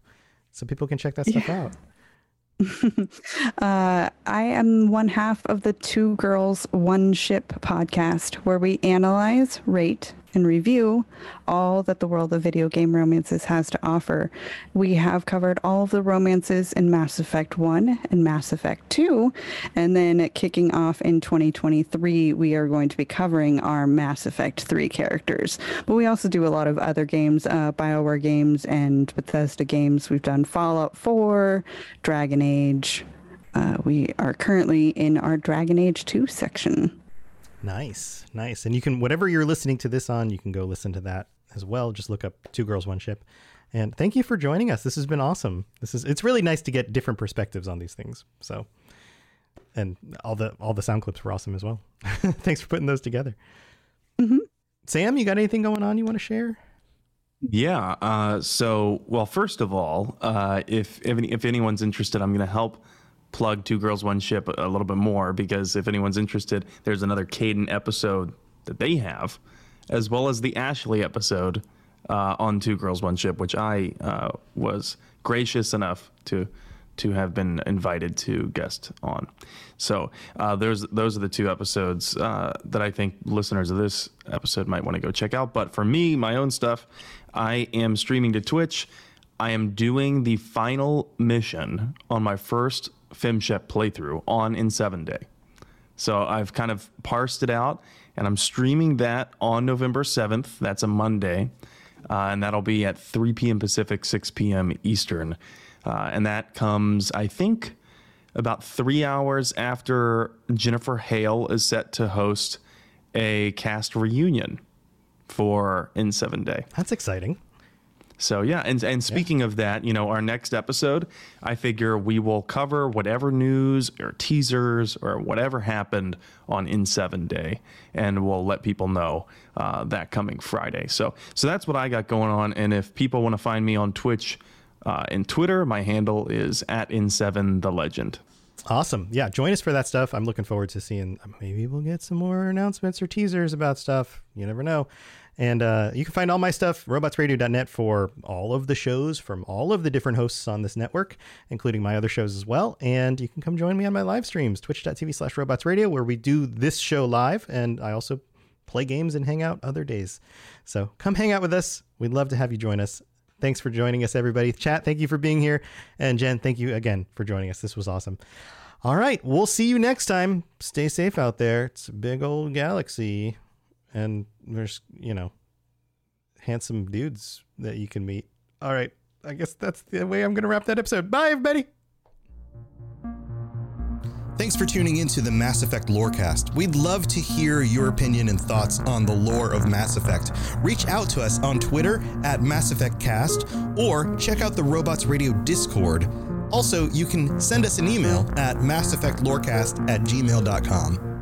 so people can check that stuff out? Uh, I am one half of the Two Girls One Ship podcast, where we analyze, rate, and review all that the world of video game romances has to offer. We have covered all of the romances in Mass Effect 1 and Mass Effect 2, and then kicking off in 2023, we are going to be covering our Mass Effect 3 characters. But we also do a lot of other games, uh, BioWare games and Bethesda games. We've done Fallout 4, Dragon Age. Uh, we are currently in our Dragon Age 2 section. Nice, nice. And you can whatever you're listening to this on, you can go listen to that as well. Just look up Two Girls One Ship. And thank you for joining us. This has been awesome. This is it's really nice to get different perspectives on these things. So and all the all the sound clips were awesome as well. Thanks for putting those together. Sam, you got anything going on you want to share? Yeah. Uh, so, well, first of all, uh, if if, any, if anyone's interested, I'm going to help plug Two Girls One Ship a little bit more because if anyone's interested, there's another Kaidan episode that they have, as well as the Ashley episode uh, on Two Girls One Ship, which I uh, was gracious enough to to have been invited to guest on. So uh, those those are the two episodes uh, that I think listeners of this episode might want to go check out. But for me, my own stuff, I am streaming to Twitch. I am doing the final mission on my first FemShep playthrough on N7 Day. So I've kind of parsed it out, and I'm streaming that on November 7th. That's a Monday, uh, and that'll be at 3 p.m. Pacific, 6 p.m. Eastern. Uh, and that comes, I think, about three hours after Jennifer Hale is set to host a cast reunion for N7 Day. That's exciting. So yeah, and and speaking of that, you know, our next episode, I figure we will cover whatever news or teasers or whatever happened on N7 Day, and we'll let people know uh, that coming Friday. So so that's what I got going on. And if people want to find me on Twitch uh, and Twitter, my handle is at In Seven The Legend. Awesome. Yeah, join us for that stuff. I'm looking forward to seeing maybe we'll get some more announcements or teasers about stuff. You never know. And uh, you can find all my stuff, robotsradio.net, for all of the shows from all of the different hosts on this network, including my other shows as well. And you can come join me on my live streams, twitch.tv slash robotsradio, where we do this show live. And I also play games and hang out other days. So come hang out with us. We'd love to have you join us. Thanks for joining us, everybody. Chat, thank you for being here. And Jen, thank you again for joining us. This was awesome. All right, we'll see you next time. Stay safe out there. It's a big old galaxy, and there's, you know, handsome dudes that you can meet. All right, I guess that's the way I'm going to wrap that episode. Bye, everybody. Thanks for tuning into the Mass Effect Lorecast. We'd love to hear your opinion and thoughts on the lore of Mass Effect. Reach out to us on Twitter at Mass Effect Cast or check out the Robots Radio Discord. Also, you can send us an email at masseffectlorecast at gmail.com.